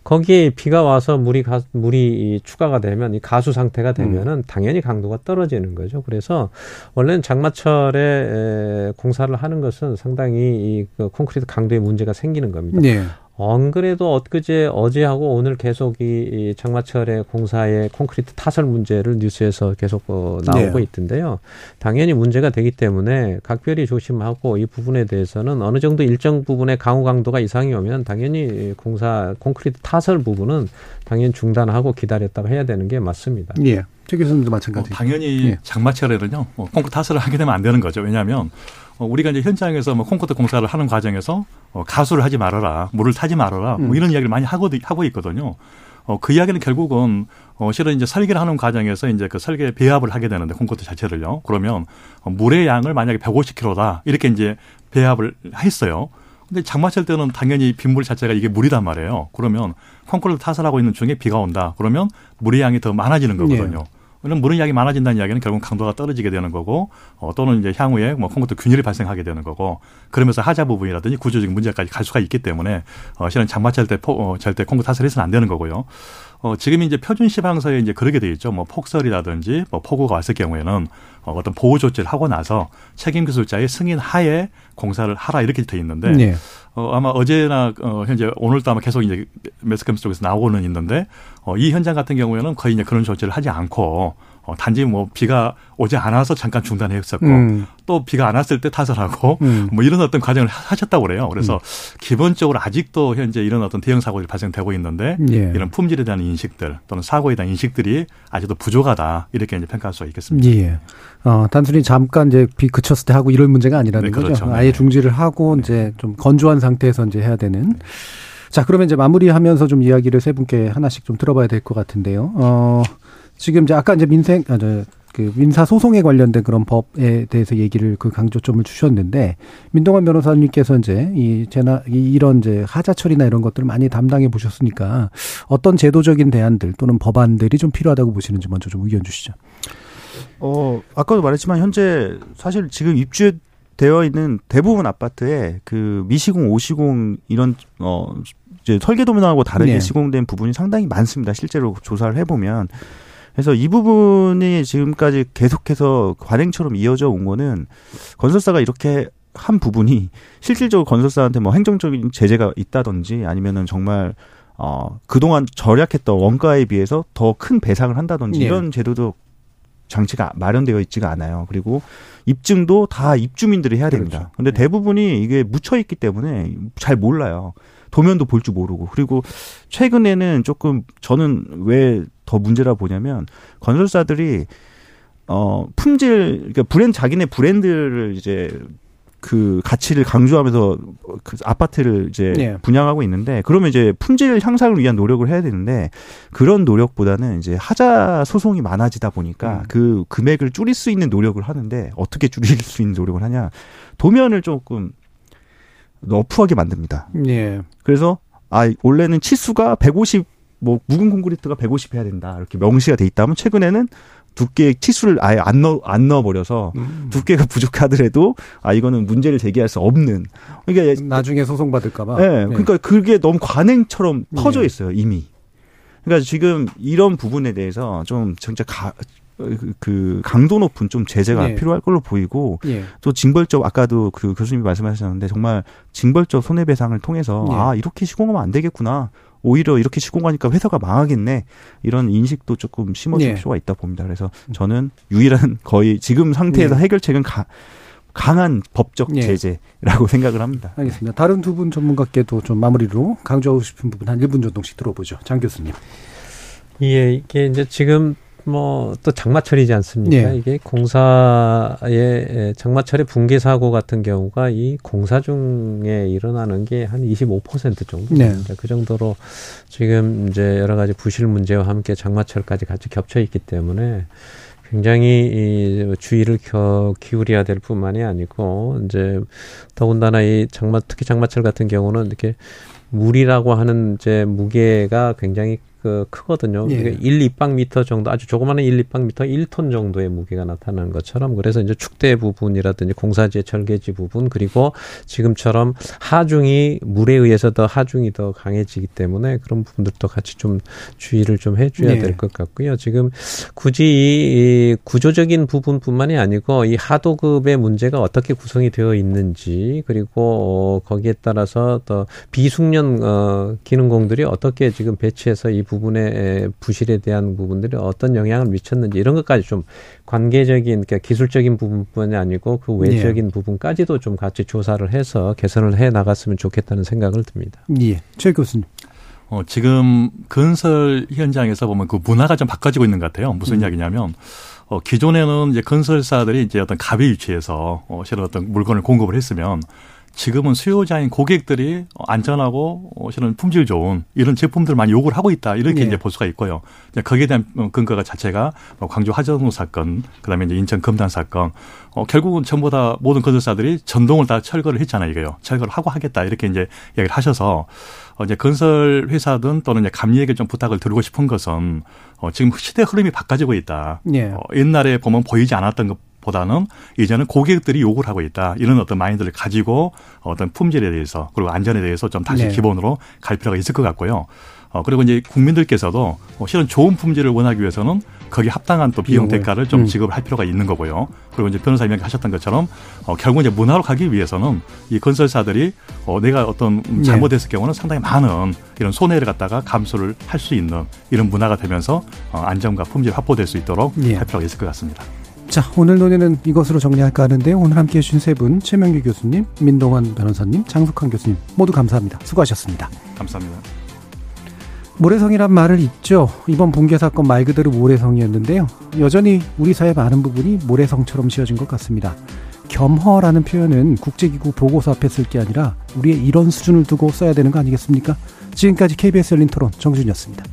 거기에 비가 와서 물이 가, 물이 추가가 되면 이 가수 상태가 되면은 음. 당연히 강도가 떨어지는 거죠. 그래서 원래는 장마철에 에, 공사를 하는 것은 상당히 이그 콘크리트 강도에 문제가 생기는 겁니다. 네. 안 그래도 엊그제 어제하고 오늘 계속 이 장마철에 공사의 콘크리트 타설 문제를 뉴스에서 계속 어, 나오고 네. 있던데요. 당연히 문제가 되기 때문에 각별히 조심하고 이 부분에 대해서는 어느 정도 일정 부분의 강우 강도가 이상이 오면 당연히 공사 콘크리트 타설 부분은 당연히 중단하고 기다렸다가 해야 되는 게 맞습니다. 예. 최 교수님도 마찬가지. 어, 당연히 예. 장마철에는요. 어, 콘크리트 타설을 하게 되면 안 되는 거죠. 왜냐하면 어, 우리가 이제 현장에서 뭐 콘크리트 공사를 하는 과정에서 어, 가수를 하지 말아라, 물을 타지 말아라, 뭐 음. 이런 이야기를 많이 하고 하고 있거든요. 어, 그 이야기는 결국은 어, 실은 이제 설계를 하는 과정에서 이제 그 설계 배합을 하게 되는데 콘크리트 자체를요. 그러면 어, 물의 양을 만약에 150kg다 이렇게 이제 배합을 했어요. 근데 장마철 때는 당연히 빗물 자체가 이게 물이단 말이에요. 그러면 콘크리트 타설하고 있는 중에 비가 온다. 그러면 물의 양이 더 많아지는 거거든요. 네. 왜냐면 물은 양이 많아진다는 이야기는 결국 강도가 떨어지게 되는 거고 어, 또는 이제 향후에 뭐 콘크리트 균열이 발생하게 되는 거고 그러면서 하자 부분이라든지 구조적인 문제까지 갈 수가 있기 때문에 어, 실은 장마철 때 포, 어, 절대 콘크리트 타설을 해서는 안 되는 거고요. 어, 지금 이제 표준 시방서에 이제 그렇게 돼 있죠. 뭐 폭설이라든지 뭐 폭우가 왔을 경우에는 어, 어떤 보호 조치를 하고 나서 책임 기술자의 승인 하에 공사를 하라 이렇게 돼 있는데 네. 어, 아마 어제나 어, 현재 오늘도 아마 계속 이제 매스컴스 쪽에서 나오고는 있는데 어, 이 현장 같은 경우에는 거의 이제 그런 조치를 하지 않고 어, 단지 뭐 비가 오지 않아서 잠깐 중단했었고 음. 또 비가 안 왔을 때 타설하고 음. 뭐 이런 어떤 과정을 하셨다고 그래요. 그래서 음. 기본적으로 아직도 현재 이런 어떤 대형 사고들이 발생되고 있는데 예. 이런 품질에 대한 인식들 또는 사고에 대한 인식들이 아직도 부족하다 이렇게 이제 평가할 수가 있겠습니다. 예. 어, 단순히 잠깐 이제 비 그쳤을 때 하고 이럴 문제가 아니라는 네, 그렇죠. 거죠. 아예 네. 중지를 하고 네. 이제 좀 건조한 상태에서 이제 해야 되는. 자, 그러면 이제 마무리하면서 좀 이야기를 세 분께 하나씩 좀 들어봐야 될 것 같은데요. 어, 지금 이제 아까 이제 민생, 아, 저, 그 민사 소송에 관련된 그런 법에 대해서 얘기를 그 강조점을 주셨는데 민동환 변호사님께서 이제 이 제나 이 이런 이제 하자 처리나 이런 것들을 많이 담당해 보셨으니까 어떤 제도적인 대안들 또는 법안들이 좀 필요하다고 보시는지 먼저 좀 의견 주시죠. 어 아까도 말했지만 현재 사실 지금 입주 되어 있는 대부분 아파트에 그 미시공, 오시공 이런 어 이제 설계 도면하고 다르게 네. 시공된 부분이 상당히 많습니다. 실제로 조사를 해보면 그래서 이 부분이 지금까지 계속해서 관행처럼 이어져 온 거는 건설사가 이렇게 한 부분이 실질적으로 건설사한테 뭐 행정적인 제재가 있다든지 아니면은 정말 어 그동안 절약했던 원가에 비해서 더 큰 배상을 한다든지 네. 이런 제도도 장치가 마련되어 있지가 않아요. 그리고 입증도 다 입주민들이 해야 됩니다. 그렇죠. 근데 네. 대부분이 이게 묻혀 있기 때문에 잘 몰라요. 도면도 볼 줄 모르고. 그리고 최근에는 조금 저는 왜 더 문제라 보냐면 건설사들이 어 품질 그러니까 브랜드 자기네 브랜드를 이제 그 가치를 강조하면서 그 아파트를 이제 네. 분양하고 있는데 그러면 이제 품질 향상을 위한 노력을 해야 되는데 그런 노력보다는 이제 하자 소송이 많아지다 보니까 음. 그 금액을 줄일 수 있는 노력을 하는데 어떻게 줄일 수 있는 노력을 하냐 도면을 조금 너프하게 만듭니다. 예. 그래서 아 원래는 치수가 150 뭐 묵은 콘크리트가 150 해야 된다 이렇게 명시가 돼 있다면 최근에는 두께 치수를 아예 안 넣어 안 넣어 버려서 음. 두께가 부족하더라도 아 이거는 문제를 제기할 수 없는 그러니까 나중에 소송 받을까봐. 네, 네, 그러니까 그게 너무 관행처럼 퍼져 네. 있어요 이미. 그러니까 지금 이런 부분에 대해서 좀 진짜 가, 그 강도 높은 좀 제재가 네. 필요할 걸로 보이고 네. 또 징벌적 아까도 그 교수님이 말씀하셨는데 정말 징벌적 손해배상을 통해서 네. 아 이렇게 시공하면 안 되겠구나 오히려 이렇게 시공 하니까 회사가 망하겠네 이런 인식도 조금 심어줄 네. 필요가 있다 봅니다. 그래서 저는 유일한 거의 지금 상태에서 네. 해결책은 가, 강한 법적 네. 제재라고 생각을 합니다. 알겠습니다. 다른 두 분 전문가께도 좀 마무리로 강조하고 싶은 부분 한 1분 정도씩 들어보죠. 장 교수님. 예, 이게 이제 지금 뭐 또 장마철이지 않습니까? 네. 이게 공사의 장마철의 붕괴 사고 같은 경우가 이 공사 중에 일어나는 게 한 25% 정도 됩니다. 네. 그 정도로 지금 이제 여러 가지 부실 문제와 함께 장마철까지 같이 겹쳐 있기 때문에 굉장히 이 주의를 겨, 기울여야 될 뿐만이 아니고 이제 더군다나 이 장마 특히 장마철 같은 경우는 이렇게 물이라고 하는 이제 무게가 굉장히 그 크거든요. 예. 그러니까 1, 2박미터 정도 아주 조그마한 1, 2박미터 1톤 정도의 무게가 나타나는 것처럼 그래서 이제 축대 부분이라든지 공사지의 절개지 부분 그리고 지금처럼 하중이 물에 의해서 더 하중이 더 강해지기 때문에 그런 부분들도 같이 좀 주의를 좀 해줘야 예. 될것 같고요. 지금 굳이 이 구조적인 부분뿐만이 아니고 이 하도급의 문제가 어떻게 구성이 되어 있는지 그리고 어, 거기에 따라서 더 비숙련 어, 기능공들이 어떻게 지금 배치해서 이 부분 의 부실에 대한 부분들이 어떤 영향을 미쳤는지 이런 것까지 좀 관계적인 그러니까 기술적인 부분뿐이 아니고 그 외적인 예. 부분까지도 좀 같이 조사를 해서 개선을 해 나갔으면 좋겠다는 생각을 듭니다. 예. 최 교수님. 어, 지금 건설 현장에서 보면 그 문화가 좀 바꿔지고 있는 것 같아요. 무슨 음. 이야기냐면 어, 기존에는 이제 건설사들이 이제 어떤 갑의 위치에서 어, 실은 어떤 물건을 공급을 했으면 지금은 수요자인 고객들이 안전하고 어, 실은 품질 좋은 이런 제품들 많이 요구를 하고 있다 이렇게 네. 이제 볼 수가 있고요. 이제 거기에 대한 어, 근거가 자체가 뭐 광주 화전호 사건, 그다음에 이제 인천 금단 사건, 어, 결국은 전부 다 모든 건설사들이 전동을 다 철거를 했잖아요, 이거요. 철거를 하고 하겠다 이렇게 이제 이야기를 하셔서 어, 이제 건설 회사든 또는 이제 감리에게 좀 부탁을 드리고 싶은 것은 어, 지금 시대 흐름이 바꿔지고 있다. 네. 어, 옛날에 보면 보이지 않았던 것 보다는 이제는 고객들이 요구를 하고 있다. 이런 어떤 마인드를 가지고 어떤 품질에 대해서 그리고 안전에 대해서 좀 다시 네. 기본으로 갈 필요가 있을 것 같고요. 어, 그리고 이제 국민들께서도 어, 실은 좋은 품질을 원하기 위해서는 거기에 합당한 또 비용 대가를 좀 음. 지급을 할 필요가 있는 거고요. 그리고 이제 변호사님이 하셨던 것처럼 어, 결국 이제 문화로 가기 위해서는 이 건설사들이 어, 내가 어떤 네. 잘못했을 네. 경우는 상당히 많은 이런 손해를 갖다가 감수를 할 수 있는 이런 문화가 되면서 어, 안정과 품질 확보될 수 있도록 네. 할 필요가 있을 것 같습니다. 자, 오늘 논의는 이것으로 정리할까 하는데요. 오늘 함께 해주신 세 분, 최명규 교수님, 민동환 변호사님, 장숙환 교수님, 모두 감사합니다. 수고하셨습니다. 감사합니다. 모래성이란 말을 잊죠. 이번 붕괴 사건 말 그대로 모래성이었는데요. 여전히 우리 사회 많은 부분이 모래성처럼 씌어진 것 같습니다. 겸허라는 표현은 국제기구 보고서 앞에 쓸 게 아니라 우리의 이런 수준을 두고 써야 되는 거 아니겠습니까? 지금까지 KBS 열린 토론 정준이었습니다.